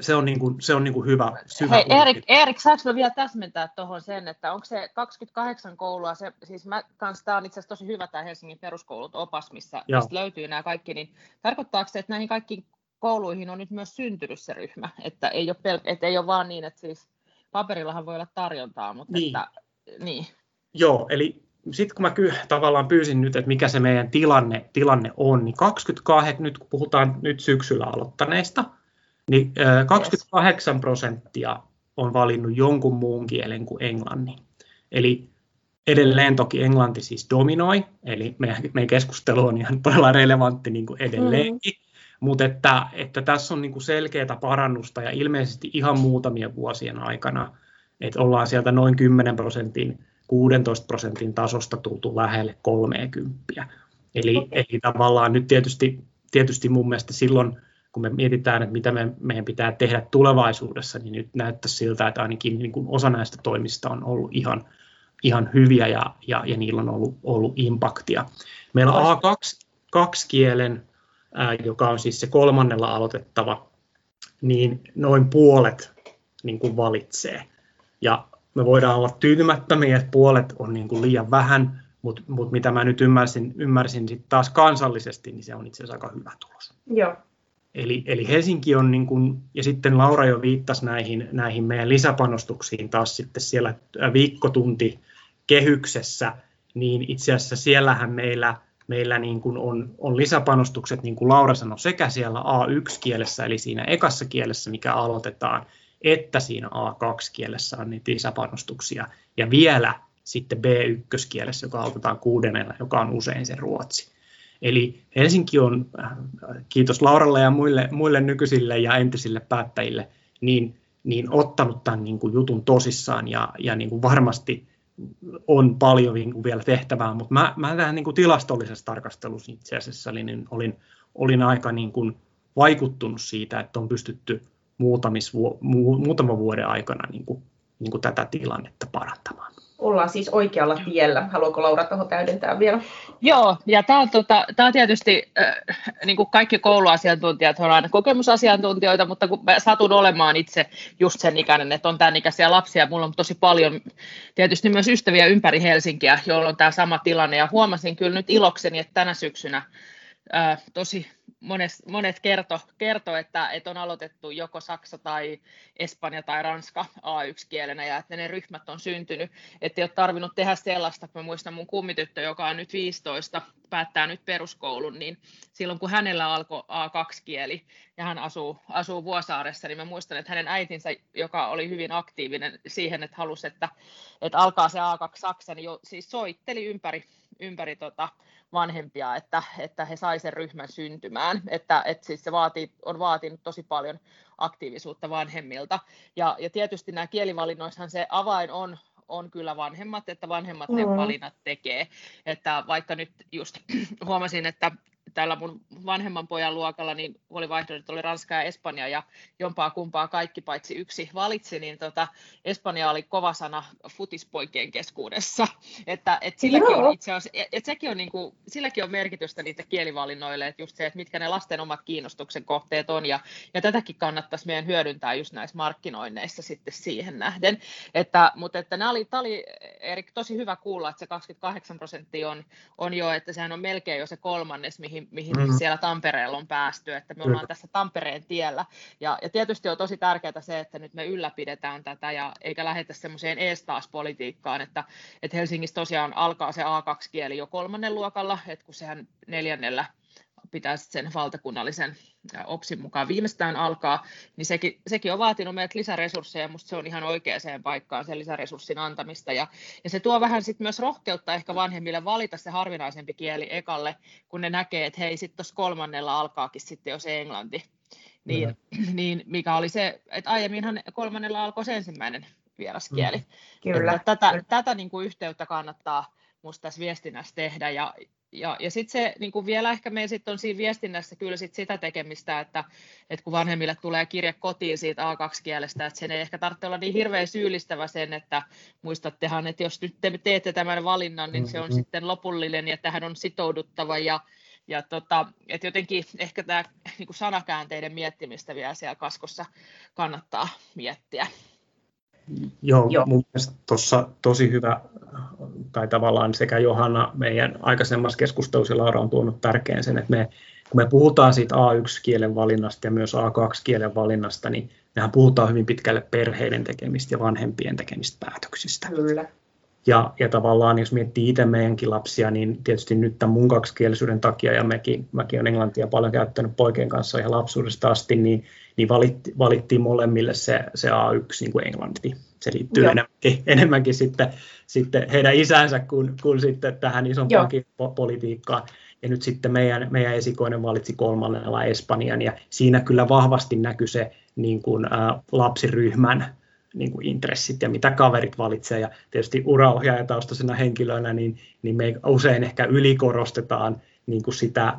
se on, niin kuin, se on niin kuin hyvä, syvä Hei, Erik, Erik, saanko vielä täsmentää tuohon sen, että onko se 28 koulua, se, siis mä kans, tämä on itse asiassa tosi hyvä tämä Helsingin peruskoulut opas, missä, mistä löytyy nämä kaikki, niin tarkoittaako se, että näihin kaikkiin kouluihin on nyt myös syntynyt se ryhmä, että ei ole, pel- että ei ole vaan niin, että siis paperillahan voi olla tarjontaa, mutta niin. Että, niin. Joo, eli sitten kun mä ky- tavallaan pyysin nyt, että mikä se meidän tilanne, tilanne on, niin 28, nyt kun puhutaan nyt syksyllä aloittaneista, niin 28 yes. prosenttia on valinnut jonkun muun kielen kuin englannin. Eli edelleen toki englanti siis dominoi, eli meidän, meidän keskustelu on ihan todella relevantti niin kuin edelleenkin, mm. Mutta että, että tässä on niin kuin selkeää parannusta ja ilmeisesti ihan muutamien vuosien aikana, että ollaan sieltä noin 10 prosentin 16 prosentin tasosta tultu lähelle 30. Eli, okay. eli tavallaan nyt tietysti, tietysti mun mielestä silloin, kun me mietitään, että mitä me, meidän pitää tehdä tulevaisuudessa, niin nyt näyttää siltä, että ainakin niin kuin osa näistä toimista on ollut ihan, ihan hyviä ja, ja, ja niillä on ollut, ollut impaktia. Meillä on A2 kaksikielen, ää, joka on siis se kolmannella aloitettava, niin noin puolet niin kuin valitsee. Ja me voidaan olla tyytymättömiä, että puolet on niin kuin liian vähän, mutta mut mitä mä nyt ymmärsin, ymmärsin sit taas kansallisesti, niin se on itse asiassa aika hyvä tulos. Joo. Eli, eli Helsinki on, niin kuin, ja sitten Laura jo viittasi näihin, näihin meidän lisäpanostuksiin taas sitten siellä viikkotunti kehyksessä, niin itse asiassa siellähän meillä, meillä niin kuin on, on lisäpanostukset, niin kuin Laura sanoi, sekä siellä A1-kielessä, eli siinä ekassa kielessä, mikä aloitetaan, että siinä A2-kielessä on niitä lisäpanostuksia. Ja vielä sitten B1-kielessä, joka aloitetaan kuudennella, joka on usein se ruotsi. Eli Helsinki on, äh, kiitos Lauralle ja muille, muille nykyisille ja entisille päättäjille, niin, niin ottanut tämän niin kuin jutun tosissaan ja, ja niin kuin varmasti on paljon niin vielä tehtävää, mutta mä, mä tähän niin kuin tilastollisessa tarkastelussa itse asiassa niin olin, olin aika niin kuin vaikuttunut siitä, että on pystytty muutamis, mu, muutaman vuoden aikana niin kuin, niin kuin tätä tilannetta parantamaan. Ollaan siis oikealla tiellä. Haluatko Laura tuohon täydentää vielä? Joo, ja tämä on, tota, tämä on tietysti, äh, niin kuin kaikki kouluasiantuntijat on aina kokemusasiantuntijoita, mutta kun mä satun olemaan itse just sen ikäinen, että on tämän ikäisiä lapsia, mulla on tosi paljon tietysti myös ystäviä ympäri Helsinkiä, joilla on tämä sama tilanne, ja huomasin kyllä nyt ilokseni, että tänä syksynä äh, tosi monet, monet kerto, kerto että, että on aloitettu joko Saksa tai Espanja tai Ranska A1-kielenä ja että ne ryhmät on syntynyt. Että ei ole tarvinnut tehdä sellaista, kun mä muistan mun kummityttö, joka on nyt 15, päättää nyt peruskoulun, niin silloin kun hänellä alkoi A2-kieli ja hän asuu, asuu Vuosaaressa, niin mä muistan, että hänen äitinsä, joka oli hyvin aktiivinen siihen, että halusi, että, että alkaa se A2 Saksa, niin jo, siis soitteli ympäri, ympäri tota, vanhempia, että, että he sai sen ryhmän syntymään. Että, että siis se vaatii, on vaatinut tosi paljon aktiivisuutta vanhemmilta. Ja, ja tietysti nämä kielivalinnoissahan se avain on, on kyllä vanhemmat, että vanhemmat ne valinnat tekee. Että vaikka nyt just huomasin, että tällä mun vanhemman pojan luokalla niin oli vaihtoehdot, oli Ranska ja Espanja ja jompaa kumpaa kaikki paitsi yksi valitsi, niin tota, Espanja oli kova sana futispoikien keskuudessa, että et silläkin on itse asiassa, et sekin on niinku, silläkin on merkitystä niitä kielivalinnoille, että just se, että mitkä ne lasten omat kiinnostuksen kohteet on. Ja, ja tätäkin kannattaisi meidän hyödyntää just näissä markkinoinneissa sitten siihen nähden, että, mutta että nämä oli, oli Erik tosi hyvä kuulla, että se 28 prosenttia on, on jo, että sehän on melkein jo se kolmannes, mihin mihin, mihin mm. siellä Tampereella on päästy, että me ollaan tässä Tampereen tiellä. Ja, ja tietysti on tosi tärkeää se, että nyt me ylläpidetään tätä ja eikä lähdetä semmoiseen eestaas-politiikkaan, että, että Helsingissä tosiaan alkaa se A2-kieli jo kolmannen luokalla, että kun sehän neljännellä pitää sen valtakunnallisen OPSin mukaan. Viimeistään alkaa, niin sekin, sekin on vaatinut meiltä lisäresursseja, ja minusta se on ihan oikeaan paikkaan sen lisäresurssin antamista, ja, ja se tuo vähän sit myös rohkeutta ehkä vanhemmille valita se harvinaisempi kieli ekalle, kun ne näkee, että hei, sitten tuossa kolmannella alkaakin sitten jo se englanti, niin, niin mikä oli se, että aiemminhan kolmannella alkoi se ensimmäinen vieraskieli. Mm, kyllä. Että tätä, tätä niin kuin yhteyttä kannattaa minusta tässä viestinnässä tehdä, ja, ja, ja sitten se niin kuin vielä ehkä meillä sit on siinä viestinnässä kyllä sit sitä tekemistä, että, että kun vanhemmille tulee kirje kotiin siitä A2-kielestä, että sen ei ehkä tarvitse olla niin hirveän syyllistävä sen, että muistattehan, että jos nyt te teette tämän valinnan, niin se on mm-hmm. sitten lopullinen ja tähän on sitouduttava ja, ja tota, että jotenkin ehkä tämä niin sanakäänteiden miettimistä vielä siellä kaskossa kannattaa miettiä. Joo, Joo. mun mielestä tuossa tosi hyvä, tai tavallaan sekä Johanna meidän aikaisemmassa keskustelussa Laura on tuonut tärkeän sen, että me, kun me puhutaan siitä A1-kielen valinnasta ja myös A2-kielen valinnasta, niin mehän puhutaan hyvin pitkälle perheiden tekemistä ja vanhempien tekemistä päätöksistä. Kyllä. Ja, ja tavallaan jos miettii itse meidänkin lapsia, niin tietysti nyt tämän mun kaksikielisyyden takia, ja mekin, mäkin olen englantia paljon käyttänyt poikien kanssa ihan lapsuudesta asti, niin, niin valitti, valittiin molemmille se, se A1 niin kuin englanti. Se liittyy enemmänkin, enemmänkin sitten, sitten heidän isänsä kuin, kuin sitten tähän isompaankin politiikkaan. Ja nyt sitten meidän, meidän esikoinen valitsi kolmannella Espanjan, ja siinä kyllä vahvasti näkyy se niin kuin, ä, lapsiryhmän niin kuin intressit ja mitä kaverit valitsee. Ja tietysti uraohjaajataustaisena henkilönä, niin, niin me usein ehkä ylikorostetaan niin kuin sitä,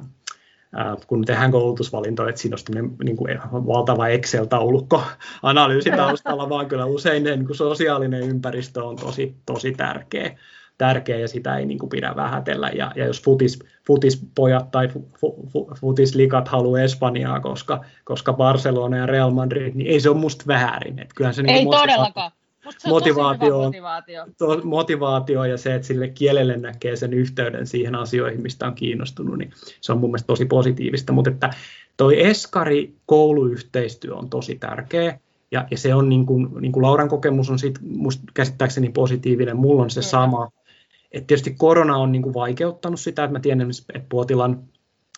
kun tehdään koulutusvalintoja, että siinä on niin kuin valtava Excel-taulukko analyysi taustalla, vaan kyllä usein niin kuin sosiaalinen ympäristö on tosi, tosi tärkeä tärkeä ja sitä ei niin kuin pidä vähätellä. Ja, ja jos futis, futispojat tai fu, fu, futislikat haluaa Espanjaa, koska, koska Barcelona ja Real Madrid, niin ei se ole musta väärin. Et kyllähän se, niin ei todellakaan. Se on motivaatio, motivaatio. To, motivaatio ja se, että sille kielelle näkee sen yhteyden siihen asioihin, mistä on kiinnostunut, niin se on mun mielestä tosi positiivista. Mutta että toi Eskari kouluyhteistyö on tosi tärkeä. Ja, ja se on niin kuin, niin kuin Lauran kokemus on siitä, musta käsittääkseni positiivinen, mulla on se sama, et tietysti korona on niin kuin vaikeuttanut sitä, että mä tiedän, että Puotilan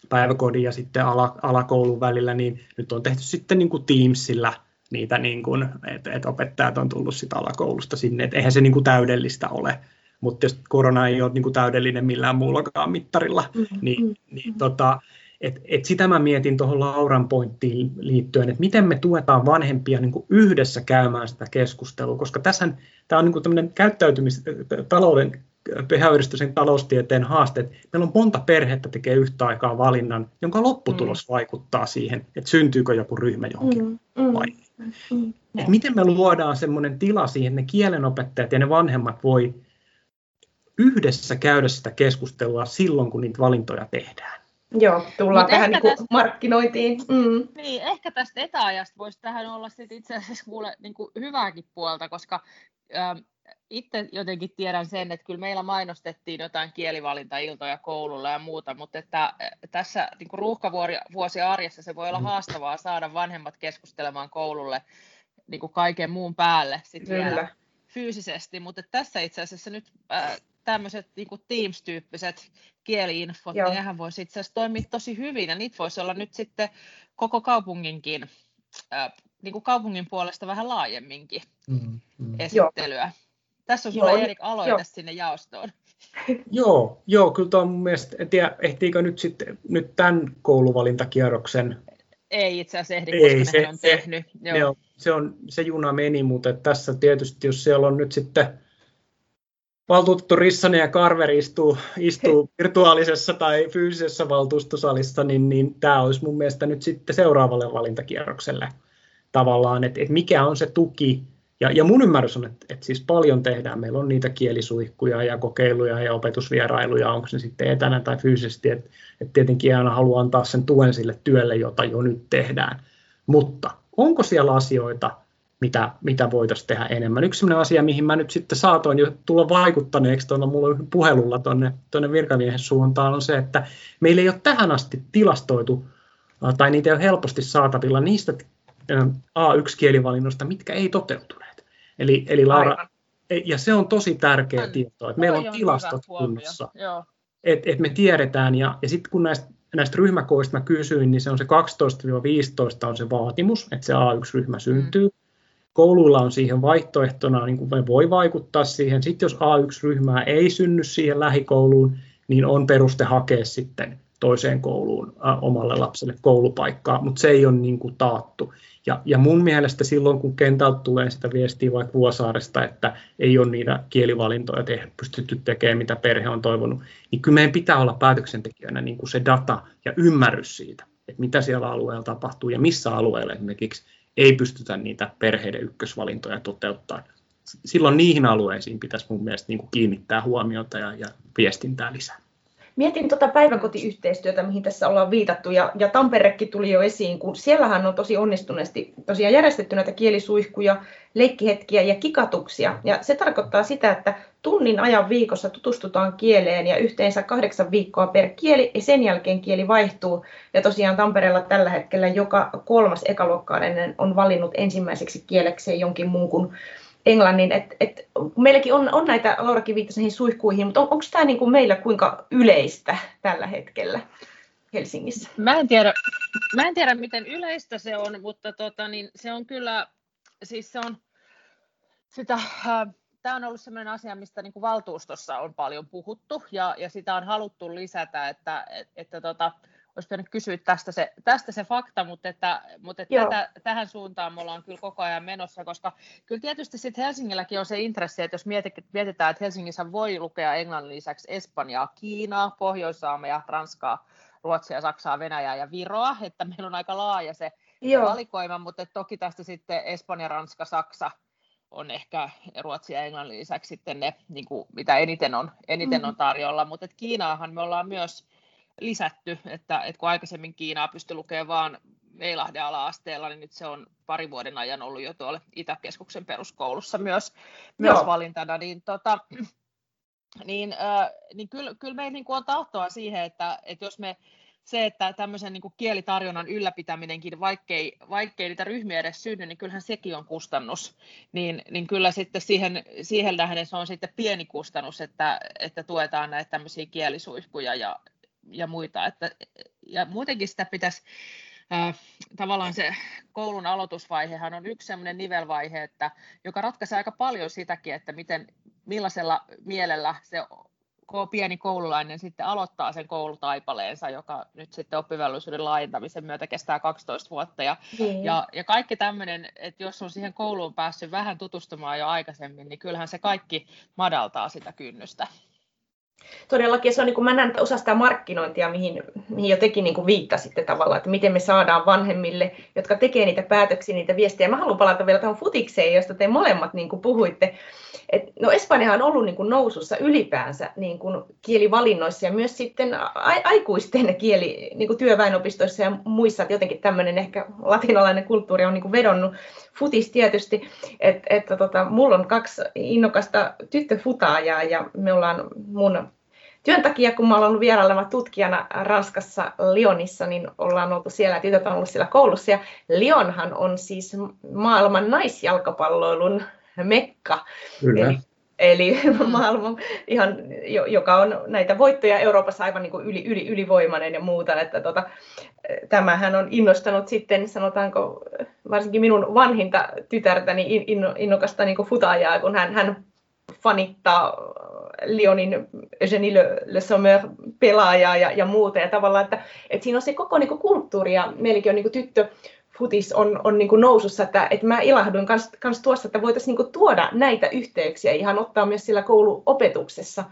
päiväkodin ja sitten ala, alakoulun välillä, niin nyt on tehty sitten niin kuin Teamsillä niitä, niin kuin, että, että opettajat on tullut sitä alakoulusta sinne, että eihän se niin kuin täydellistä ole, mutta jos korona ei ole niin kuin täydellinen millään muullakaan mittarilla, mm-hmm. niin, mm-hmm. niin tota, et, et sitä mä mietin tuohon Lauran pointtiin liittyen, että miten me tuetaan vanhempia niin kuin yhdessä käymään sitä keskustelua, koska tässä tämä on niin kuin tämmöinen käyttäytymis, talouden behavioristisen taloustieteen haasteet. Meillä on monta perhettä tekee yhtä aikaa valinnan, jonka lopputulos mm. vaikuttaa siihen, että syntyykö joku ryhmä johonkin mm. mm. vai. Mm. Mm. Et miten me luodaan sellainen tila siihen, että ne kielenopettajat ja ne vanhemmat voi yhdessä käydä sitä keskustelua silloin, kun niitä valintoja tehdään. Joo, tullaan Mut tähän niin tästä, markkinointiin. Mm. Niin, ehkä tästä etäajasta voisi tähän olla sit itse asiassa kuule, niin kuin hyvääkin puolta, koska ähm, itse jotenkin tiedän sen, että kyllä meillä mainostettiin jotain kielivalintailtoja koululla ja muuta, mutta että tässä niin ruuhkavuosi arjessa se voi olla mm. haastavaa saada vanhemmat keskustelemaan koululle niin kuin kaiken muun päälle sit vielä fyysisesti, mutta tässä itse asiassa nyt äh, tämmöiset niin Teams-tyyppiset kieliinfot, Joo. niin nehän voisi itse asiassa toimia tosi hyvin, ja niitä voisi olla nyt sitten koko kaupunginkin, äh, niin kuin kaupungin puolesta vähän laajemminkin mm, mm. esittelyä. Joo. Tässä on sulla joo, Erik aloite joo. sinne jaostoon. Joo, joo, kyllä tuo on mun mielestä, en tiedä, ehtiikö nyt sitten nyt tämän kouluvalintakierroksen ei itse asiassa ehdi, koska ei, se, on se, tehnyt. Joo. Joo, se, on, se juna meni, mutta tässä tietysti, jos siellä on nyt sitten valtuutettu Rissanen ja Carver istuu, istuu virtuaalisessa tai fyysisessä valtuustosalissa, niin, niin tämä olisi mun mielestä nyt sitten seuraavalle valintakierrokselle tavallaan, että, että mikä on se tuki, ja, ja mun ymmärrys on, että, että siis paljon tehdään. Meillä on niitä kielisuihkuja ja kokeiluja ja opetusvierailuja, onko se sitten etänä tai fyysisesti. Että, että tietenkin aina haluaa antaa sen tuen sille työlle, jota jo nyt tehdään. Mutta onko siellä asioita, mitä, mitä voitaisiin tehdä enemmän? Yksi sellainen asia, mihin mä nyt sitten saatoin jo tulla vaikuttaneeksi tuonne mulla puhelulla tuonne, tuonne virkamiehen suuntaan, on se, että meillä ei ole tähän asti tilastoitu tai niitä ei ole helposti saatavilla niistä A1-kielivalinnoista, mitkä ei toteutuneet. Eli, eli Laura, Aivan. E, ja se on tosi tärkeä tieto, että meillä on tilastot kunnossa, että et me tiedetään, ja, ja sitten kun näistä näistä ryhmäkoista mä kysyin, niin se on se 12-15 on se vaatimus, että se A1-ryhmä syntyy. Mm. Kouluilla on siihen vaihtoehtona, niin kuin me voi vaikuttaa siihen. Sitten jos A1-ryhmää ei synny siihen lähikouluun, niin on peruste hakea sitten toiseen kouluun äh, omalle lapselle koulupaikkaa, mutta se ei ole niin kuin taattu. Ja, ja mun mielestä silloin, kun kentältä tulee sitä viestiä vaikka Vuosaaresta, että ei ole niitä kielivalintoja te, pystytty tekemään, mitä perhe on toivonut, niin kyllä meidän pitää olla päätöksentekijänä niin kuin se data ja ymmärrys siitä, että mitä siellä alueella tapahtuu ja missä alueella esimerkiksi ei pystytä niitä perheiden ykkösvalintoja toteuttamaan. Silloin niihin alueisiin pitäisi mun mielestä niin kuin kiinnittää huomiota ja, ja viestintää lisää. Mietin tuota päiväkotiyhteistyötä, mihin tässä ollaan viitattu, ja, ja Tamperekin tuli jo esiin, kun siellähän on tosi onnistuneesti tosiaan järjestetty näitä kielisuihkuja, leikkihetkiä ja kikatuksia. Ja se tarkoittaa sitä, että tunnin ajan viikossa tutustutaan kieleen ja yhteensä kahdeksan viikkoa per kieli, ja sen jälkeen kieli vaihtuu. Ja tosiaan Tampereella tällä hetkellä joka kolmas ekaluokkainen on valinnut ensimmäiseksi kielekseen jonkin muun kuin englannin. Et, et, meilläkin on, on näitä, Laurakin viittasi näihin suihkuihin, mutta on, onko tämä niin kuin meillä kuinka yleistä tällä hetkellä Helsingissä? Mä en tiedä, mä en tiedä miten yleistä se on, mutta tota, niin se on kyllä, siis se on sitä, äh, tämä on ollut sellainen asia, mistä niin kuin valtuustossa on paljon puhuttu ja, ja sitä on haluttu lisätä, että, että, että tota, olisi pitänyt kysyä tästä se, tästä se fakta, mutta, että, mutta että tätä, tähän suuntaan me ollaan kyllä koko ajan menossa, koska kyllä tietysti sitten Helsingilläkin on se intressi, että jos mietitään, että Helsingissä voi lukea englannin lisäksi Espanjaa, Kiinaa, Pohjois-Saamea, Ranskaa, Ruotsia, Saksaa, Venäjää ja Viroa, että meillä on aika laaja se Joo. valikoima, mutta toki tästä sitten Espanja, Ranska, Saksa on ehkä Ruotsi ja Englannin lisäksi sitten ne, niin kuin, mitä eniten on, eniten mm-hmm. on tarjolla, mutta Kiinaahan me ollaan myös lisätty, että, että kun aikaisemmin Kiinaa pystyi lukemaan vain Veilahden ala-asteella, niin nyt se on pari vuoden ajan ollut jo tuolla Itäkeskuksen peruskoulussa myös, myös valintana, niin, tota, niin, äh, niin kyllä, kyllä meillä niin on tahtoa siihen, että, että jos me se, että tämmöisen niin kuin kielitarjonnan ylläpitäminenkin, vaikkei, vaikkei niitä ryhmiä edes synny, niin kyllähän sekin on kustannus. Niin, niin kyllä sitten siihen, siihen nähden se on sitten pieni kustannus, että, että tuetaan näitä tämmöisiä kielisuihkuja ja, ja muita. Että, ja muutenkin sitä pitäisi, äh, tavallaan se koulun aloitusvaihehan on yksi sellainen nivelvaihe, että, joka ratkaisee aika paljon sitäkin, että miten, millaisella mielellä se pieni koululainen sitten aloittaa sen koulutaipaleensa, joka nyt sitten oppivelvollisuuden laajentamisen myötä kestää 12 vuotta. Ja, mm. ja, ja kaikki tämmöinen, että jos on siihen kouluun päässyt vähän tutustumaan jo aikaisemmin, niin kyllähän se kaikki madaltaa sitä kynnystä todellakin se on, niin kuin mä näen osa sitä markkinointia, mihin, mihin jo tekin niin kuin viittasitte tavallaan, että miten me saadaan vanhemmille, jotka tekee niitä päätöksiä, niitä viestejä. Mä haluan palata vielä tuohon futikseen, josta te molemmat niin kuin puhuitte. Et, no Espanjahan on ollut niin kuin nousussa ylipäänsä niin kuin kielivalinnoissa ja myös sitten aikuisten kieli niin kuin työväenopistoissa ja muissa, että jotenkin tämmöinen ehkä latinalainen kulttuuri on niin kuin vedonnut futis tietysti, että et, tota, mulla on kaksi innokasta tyttöfutaajaa ja me ollaan mun työn takia, kun mä olen ollut vierailema tutkijana Ranskassa Lyonissa, niin ollaan oltu siellä, tytöt on ollut siellä koulussa. Ja Lyonhan on siis maailman naisjalkapalloilun mekka. Kyllä. Eli, eli maailman, ihan, joka on näitä voittoja Euroopassa aivan niin kuin yli, yli, ylivoimainen ja muuta. Että tota, tämähän on innostanut sitten, sanotaanko, varsinkin minun vanhinta tytärtäni innokasta niin kuin futaajaa, kun hän, hän fanittaa Lyonin Eugenie Le, Le Sommer pelaajaa ja, ja muuta. Ja tavallaan, että, että siinä on se koko niin kuin, kulttuuri ja meilläkin on niin kuin, tyttö futis on, on niin kuin nousussa, että, että mä ilahduin kans, kans tuossa, että voitaisiin niin tuoda näitä yhteyksiä ihan ottaa myös sillä kouluopetuksessa,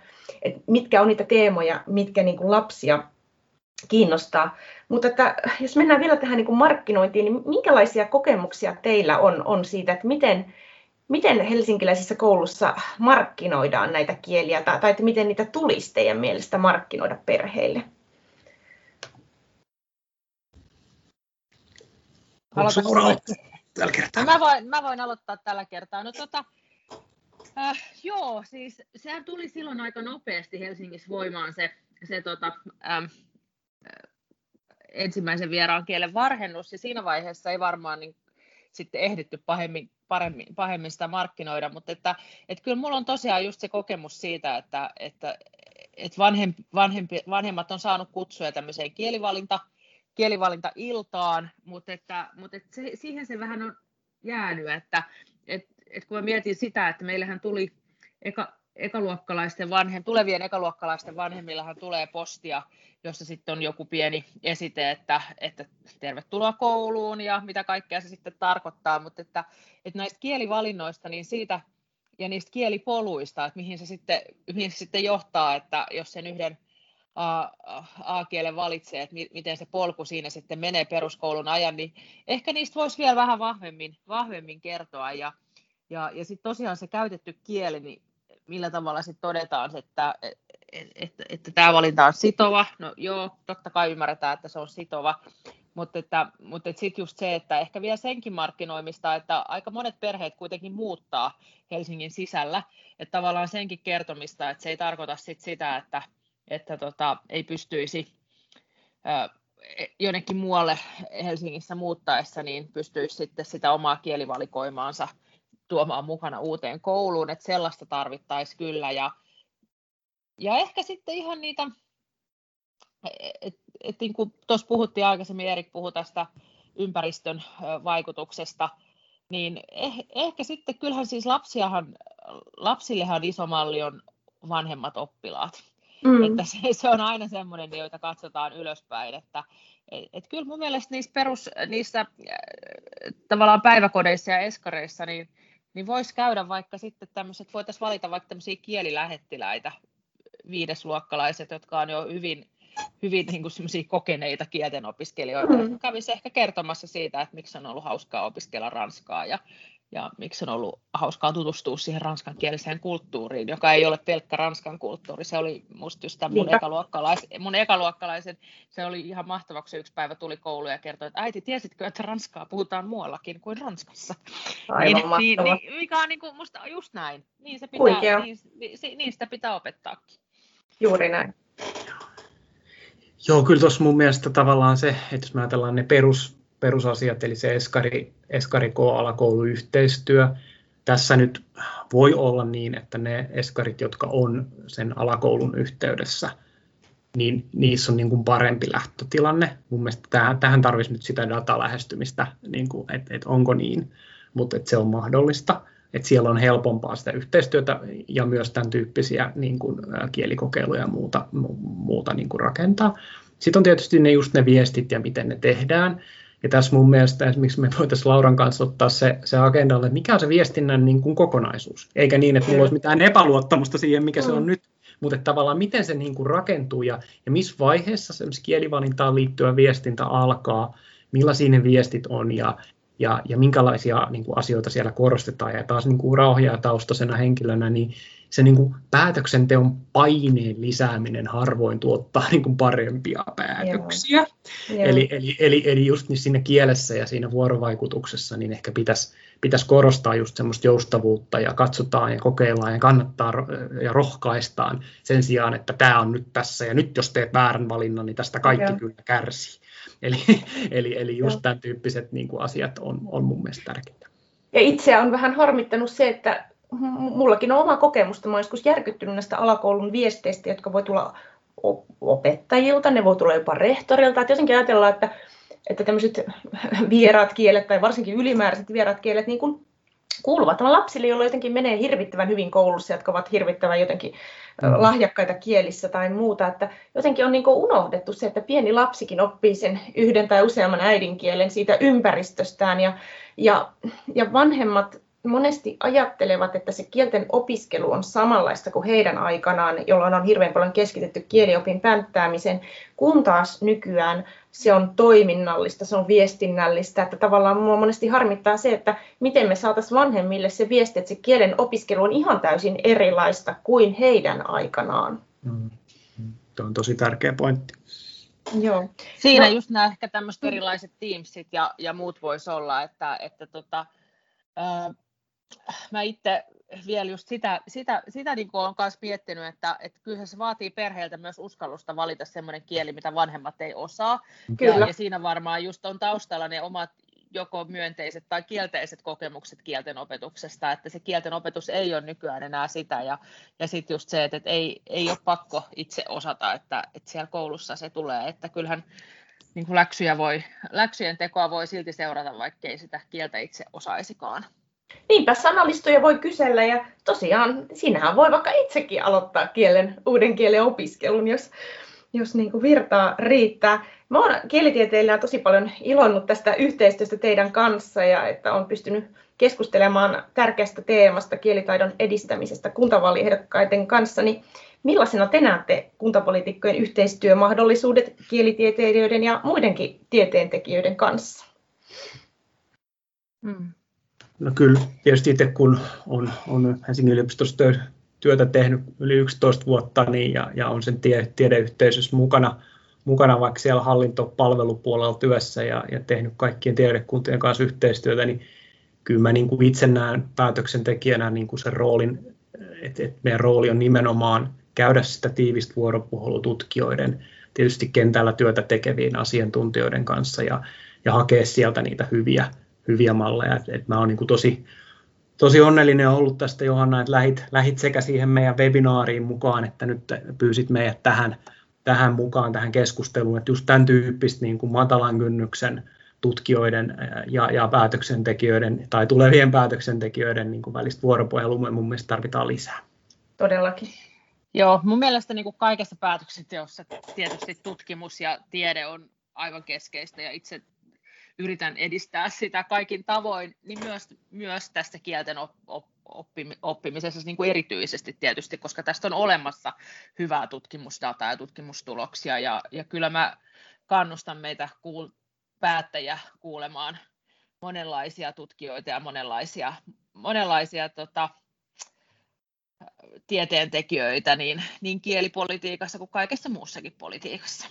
että mitkä on niitä teemoja, mitkä niin kuin lapsia kiinnostaa. Mutta että, jos mennään vielä tähän niin kuin markkinointiin, niin minkälaisia kokemuksia teillä on, on siitä, että miten, miten helsinkiläisissä koulussa markkinoidaan näitä kieliä, tai, tai että miten niitä tulisi teidän mielestä markkinoida perheille? tällä kertaa? Mä voin, mä voin aloittaa tällä kertaa. No, tota, äh, joo, siis sehän tuli silloin aika nopeasti Helsingissä voimaan se, se tota, ähm, ensimmäisen vieraan kielen varhennus, ja siinä vaiheessa ei varmaan niin sitten ehditty pahemmin, paremmin, pahemmin sitä markkinoida, mutta että, että kyllä mulla on tosiaan just se kokemus siitä, että, että, et vanhem, vanhempi, vanhemmat on saanut kutsuja tämmöiseen kielivalinta, kielivalinta-iltaan, mutta, että, mutta että se, siihen se vähän on jäänyt, että et, et kun mä mietin sitä, että meillähän tuli eka, ekaluokkalaisten vanhem, tulevien ekaluokkalaisten vanhemmillahan tulee postia, jossa sitten on joku pieni esite, että, että tervetuloa kouluun ja mitä kaikkea se sitten tarkoittaa, mutta että, että näistä kielivalinnoista, niin siitä ja niistä kielipoluista, että mihin se sitten, mihin se sitten johtaa, että jos sen yhden A-kielen valitsee, että miten se polku siinä sitten menee peruskoulun ajan, niin ehkä niistä voisi vielä vähän vahvemmin, vahvemmin kertoa. Ja, ja, ja sitten tosiaan se käytetty kieli, niin millä tavalla sitten todetaan, että, että, että, että tämä valinta on sitova. No joo, totta kai ymmärretään, että se on sitova, mutta, että, mutta että sitten just se, että ehkä vielä senkin markkinoimista, että aika monet perheet kuitenkin muuttaa Helsingin sisällä, että tavallaan senkin kertomista, että se ei tarkoita sit sitä, että, että tota, ei pystyisi jonnekin muualle Helsingissä muuttaessa, niin pystyisi sitten sitä omaa kielivalikoimaansa tuomaan mukana uuteen kouluun, että sellaista tarvittaisiin kyllä. Ja, ja ehkä sitten ihan niitä, että et niin kuin tuossa puhuttiin aikaisemmin, Erik puhui tästä ympäristön vaikutuksesta, niin eh, ehkä sitten kyllähän siis lapsiahan, lapsillehan iso malli on vanhemmat oppilaat. Mm. Että se, se on aina semmoinen, joita katsotaan ylöspäin, että et, et kyllä mun mielestä niissä perus, niissä tavallaan päiväkodeissa ja eskareissa, niin niin voisi käydä vaikka sitten tämmöiset, voitaisiin valita vaikka tämmöisiä kielilähettiläitä, viidesluokkalaiset, jotka on jo hyvin, hyvin niin kuin kokeneita kielten opiskelijoita, mm. kävisi ehkä kertomassa siitä, että miksi on ollut hauskaa opiskella ranskaa ja ja miksi on ollut hauskaa tutustua siihen ranskankieliseen kulttuuriin, joka ei ole pelkkä ranskan kulttuuri. Se oli musta just mun, ekaluokkalais, mun ekaluokkalaisen, se oli ihan mahtava, kun se yksi päivä tuli kouluun ja kertoi, että äiti, tiesitkö, että ranskaa puhutaan muuallakin kuin Ranskassa? Aivan niin, niin, niin, mikä on niin kuin, musta just näin. Niin, se pitää, niin, niin, niin sitä pitää opettaakin. Juuri näin. Joo, kyllä tuossa mun mielestä tavallaan se, että jos me ajatellaan ne perus, perusasiat, eli se eskari, eskari alakouluyhteistyö. Tässä nyt voi olla niin, että ne eskarit, jotka on sen alakoulun yhteydessä, niin niissä on niin kuin parempi lähtötilanne. Mun mielestä tähän, tähän tarvitsisi nyt sitä datalähestymistä, niin että, että onko niin, mutta se on mahdollista. Että siellä on helpompaa sitä yhteistyötä ja myös tämän tyyppisiä niin kuin, kielikokeiluja ja muuta, muuta niin kuin rakentaa. Sitten on tietysti ne just ne viestit ja miten ne tehdään. Ja tässä mun mielestä esimerkiksi me voitaisiin Lauran kanssa ottaa se, se agendalle, että mikä on se viestinnän niin kuin kokonaisuus. Eikä niin, että mulla olisi mitään epäluottamusta siihen, mikä se on mm. nyt, mutta tavallaan miten se niin kuin rakentuu ja, ja missä vaiheessa se kielivalintaan liittyvä viestintä alkaa, millaisia ne viestit on ja, ja, ja minkälaisia niin kuin asioita siellä korostetaan. Ja taas niin kuin rauhoja henkilönä, niin se niin kuin päätöksenteon paineen lisääminen harvoin tuottaa niin kuin parempia päätöksiä. Joo. Eli, eli, eli, eli just niin siinä kielessä ja siinä vuorovaikutuksessa niin ehkä pitäisi, pitäisi korostaa just semmoista joustavuutta ja katsotaan ja kokeillaan ja kannattaa ja rohkaistaan sen sijaan, että tämä on nyt tässä ja nyt jos teet väärän valinnan, niin tästä kaikki Joo. kyllä kärsii. Eli, eli, eli just Joo. tämän tyyppiset niin kuin asiat on, on mun mielestä tärkeitä. Ja itseä on vähän harmittanut se, että mullakin on oma kokemusta. Mä joskus järkyttynyt näistä alakoulun viesteistä, jotka voi tulla opettajilta, ne voi tulla jopa rehtorilta. Että jotenkin ajatellaan, että, että tämmöiset vieraat kielet tai varsinkin ylimääräiset vieraat kielet niin kuin kuuluvat lapsille, joilla jotenkin menee hirvittävän hyvin koulussa, jotka ovat hirvittävän jotenkin mm. lahjakkaita kielissä tai muuta. Että jotenkin on niin unohdettu se, että pieni lapsikin oppii sen yhden tai useamman äidinkielen siitä ympäristöstään ja, ja, ja vanhemmat monesti ajattelevat, että se kielten opiskelu on samanlaista kuin heidän aikanaan, jolloin on hirveän paljon keskitetty kieliopin pänttäämiseen, kun taas nykyään se on toiminnallista, se on viestinnällistä, että tavallaan minua monesti harmittaa se, että miten me saataisiin vanhemmille se viesti, että se kielen opiskelu on ihan täysin erilaista kuin heidän aikanaan. Mm. Tuo on tosi tärkeä pointti. Joo. Siinä no. just nämä ehkä tämmöiset erilaiset Teamsit ja, ja muut voisi olla, että, että tota, mä itse vielä just sitä, sitä, sitä niin olen myös miettinyt, että, että kyllä se vaatii perheeltä myös uskallusta valita semmoinen kieli, mitä vanhemmat ei osaa. Kyllä. Ja, ja siinä varmaan just on taustalla ne omat joko myönteiset tai kielteiset kokemukset kielten opetuksesta, että se kielten opetus ei ole nykyään enää sitä, ja, ja sitten just se, että, että ei, ei ole pakko itse osata, että, että siellä koulussa se tulee, että kyllähän niin kuin läksyjä voi, läksyjen tekoa voi silti seurata, vaikkei sitä kieltä itse osaisikaan. Niinpä sanallistoja voi kysellä ja tosiaan siinähän voi vaikka itsekin aloittaa kielen, uuden kielen opiskelun, jos, jos niin kuin virtaa riittää. Mä oon kielitieteillä tosi paljon ilonnut tästä yhteistyöstä teidän kanssa ja että on pystynyt keskustelemaan tärkeästä teemasta kielitaidon edistämisestä kuntavaaliehdokkaiden kanssa, niin millaisena te näette kuntapolitiikkojen yhteistyömahdollisuudet kielitieteilijöiden ja muidenkin tieteentekijöiden kanssa? Hmm. No kyllä, tietysti itse kun on, on Helsingin yliopistossa työtä tehnyt yli 11 vuotta niin, ja, ja on sen tie, tiedeyhteisössä mukana, mukana vaikka siellä hallintopalvelupuolella työssä ja, ja tehnyt kaikkien tiedekuntien kanssa yhteistyötä, niin kyllä mä niin kuin itse näen päätöksentekijänä niin kuin sen roolin, että, että meidän rooli on nimenomaan käydä sitä tiivistä vuoropuhelua tutkijoiden, tietysti kentällä työtä tekevien asiantuntijoiden kanssa ja, ja hakea sieltä niitä hyviä, hyviä malleja. Et, et mä oon niin tosi, tosi onnellinen ollut tästä Johanna, että lähit, lähit sekä siihen meidän webinaariin mukaan, että nyt pyysit meidät tähän, tähän mukaan, tähän keskusteluun, että just tämän tyyppistä niin kuin matalan kynnyksen tutkijoiden ja, ja päätöksentekijöiden tai tulevien päätöksentekijöiden niin kuin välistä vuoropuhelua mun mielestä tarvitaan lisää. Todellakin. Joo, mun mielestä niin kuin kaikessa päätöksenteossa tietysti tutkimus ja tiede on aivan keskeistä ja itse yritän edistää sitä kaikin tavoin, niin myös, myös tästä kielten op, op, oppimisessa niin kuin erityisesti tietysti, koska tästä on olemassa hyvää tutkimusdataa ja tutkimustuloksia ja, ja kyllä mä kannustan meitä kuul, päättäjiä kuulemaan monenlaisia tutkijoita ja monenlaisia, monenlaisia tota, tieteentekijöitä niin, niin kielipolitiikassa kuin kaikessa muussakin politiikassa.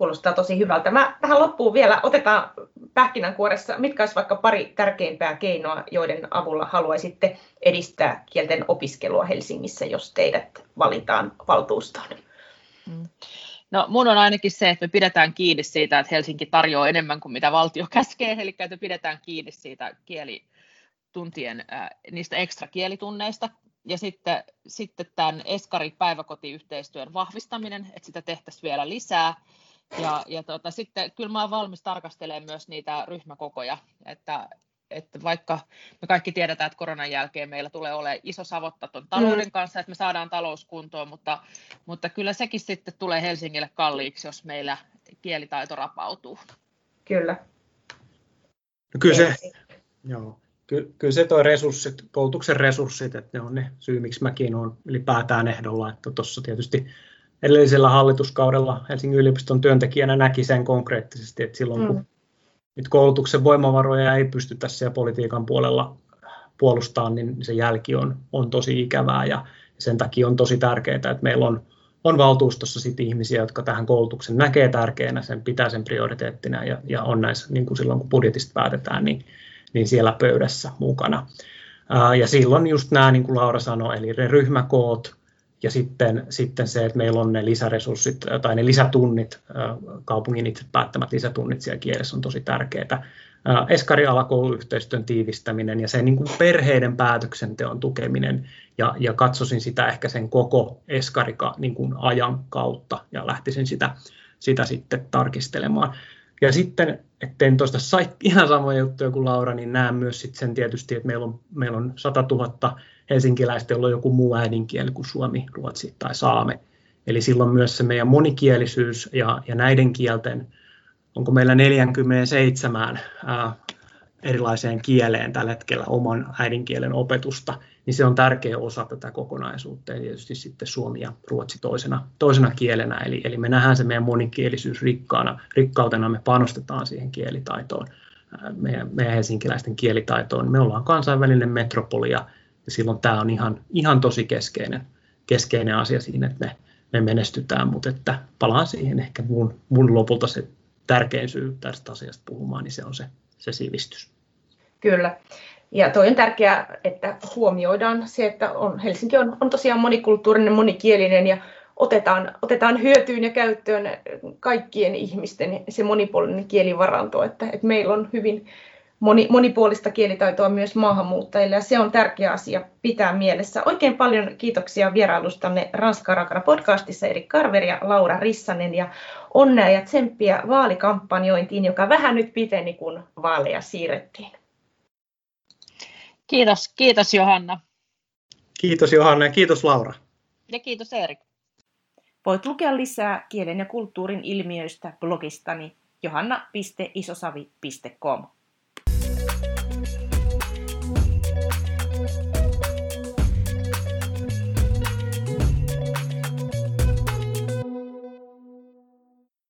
Kuulostaa tosi hyvältä. Mä tähän loppuun vielä otetaan pähkinänkuoressa, mitkä olisi vaikka pari tärkeimpää keinoa, joiden avulla haluaisitte edistää kielten opiskelua Helsingissä, jos teidät valitaan valtuustoon? Mm. No mun on ainakin se, että me pidetään kiinni siitä, että Helsinki tarjoaa enemmän kuin mitä valtio käskee, eli että me pidetään kiinni siitä kielituntien, äh, niistä ekstra kielitunneista, ja sitten, sitten tämän Eskari-päiväkotiyhteistyön vahvistaminen, että sitä tehtäisiin vielä lisää. Ja, ja tota, sitten kyllä mä olen valmis tarkastelemaan myös niitä ryhmäkokoja, että, että vaikka me kaikki tiedetään, että koronan jälkeen meillä tulee olemaan iso savotta tuon talouden mm. kanssa, että me saadaan talous kuntoon, mutta, mutta kyllä sekin sitten tulee Helsingille kalliiksi, jos meillä kielitaito rapautuu. Kyllä. No kyllä se, joo ky, kyllä se toi resurssit, koulutuksen resurssit, että ne on ne syy, miksi mäkin olen ylipäätään ehdolla, että tuossa tietysti edellisellä hallituskaudella Helsingin yliopiston työntekijänä näki sen konkreettisesti, että silloin kun mm. nyt koulutuksen voimavaroja ei pystytä siellä politiikan puolella puolustamaan, niin se jälki on, on tosi ikävää ja sen takia on tosi tärkeää, että meillä on, on valtuustossa sit ihmisiä, jotka tähän koulutuksen näkee tärkeänä, sen pitää sen prioriteettina ja, ja on näissä, niin kuin silloin kun budjetista päätetään, niin niin siellä pöydässä mukana. Ja silloin just nämä, niin kuin Laura sanoi, eli ne ryhmäkoot ja sitten, sitten se, että meillä on ne lisäresurssit tai ne lisätunnit, kaupungin itse päättämät lisätunnit siellä kielessä on tosi tärkeää. Eskari-alakouluyhteistyön tiivistäminen ja se niin kuin perheiden päätöksenteon tukeminen ja, ja katsoisin sitä ehkä sen koko eskarika niin kuin ajan kautta ja lähtisin sitä, sitä sitten tarkistelemaan. Ja sitten, en tuosta sai ihan samoja juttuja kuin Laura, niin näen myös sit sen tietysti, että meillä on, meillä on 100 000 helsinkiläistä, jolla on joku muu äidinkieli kuin suomi, ruotsi tai saame. Eli silloin myös se meidän monikielisyys ja, ja näiden kielten, onko meillä 47 ää, erilaiseen kieleen tällä hetkellä oman äidinkielen opetusta, niin se on tärkeä osa tätä kokonaisuutta ja tietysti sitten suomi ja ruotsi toisena, toisena kielenä. Eli, eli me nähdään se meidän monikielisyys rikkaana, rikkautena, me panostetaan siihen kielitaitoon, meidän, meidän helsinkiläisten kielitaitoon. Me ollaan kansainvälinen metropolia ja silloin tämä on ihan, ihan tosi keskeinen, keskeinen asia siinä, että me, me menestytään, mutta että palaan siihen ehkä mun, mun lopulta se tärkein syy tästä asiasta puhumaan, niin se on se, se sivistys. Kyllä. Ja toi on tärkeää, että huomioidaan se, että on, Helsinki on, on tosiaan monikulttuurinen, monikielinen ja otetaan, otetaan hyötyyn ja käyttöön kaikkien ihmisten se monipuolinen kielivaranto, että, että meillä on hyvin moni, monipuolista kielitaitoa myös maahanmuuttajille ja se on tärkeä asia pitää mielessä. Oikein paljon kiitoksia vierailustanne Ranska Rakara podcastissa Erik Karver ja Laura Rissanen ja onnea ja tsemppiä vaalikampanjointiin, joka vähän nyt piteni, kun vaaleja siirrettiin. Kiitos, kiitos Johanna. Kiitos Johanna ja kiitos Laura. Ja kiitos Erik. Voit lukea lisää kielen ja kulttuurin ilmiöistä blogistani johanna.isosavi.com.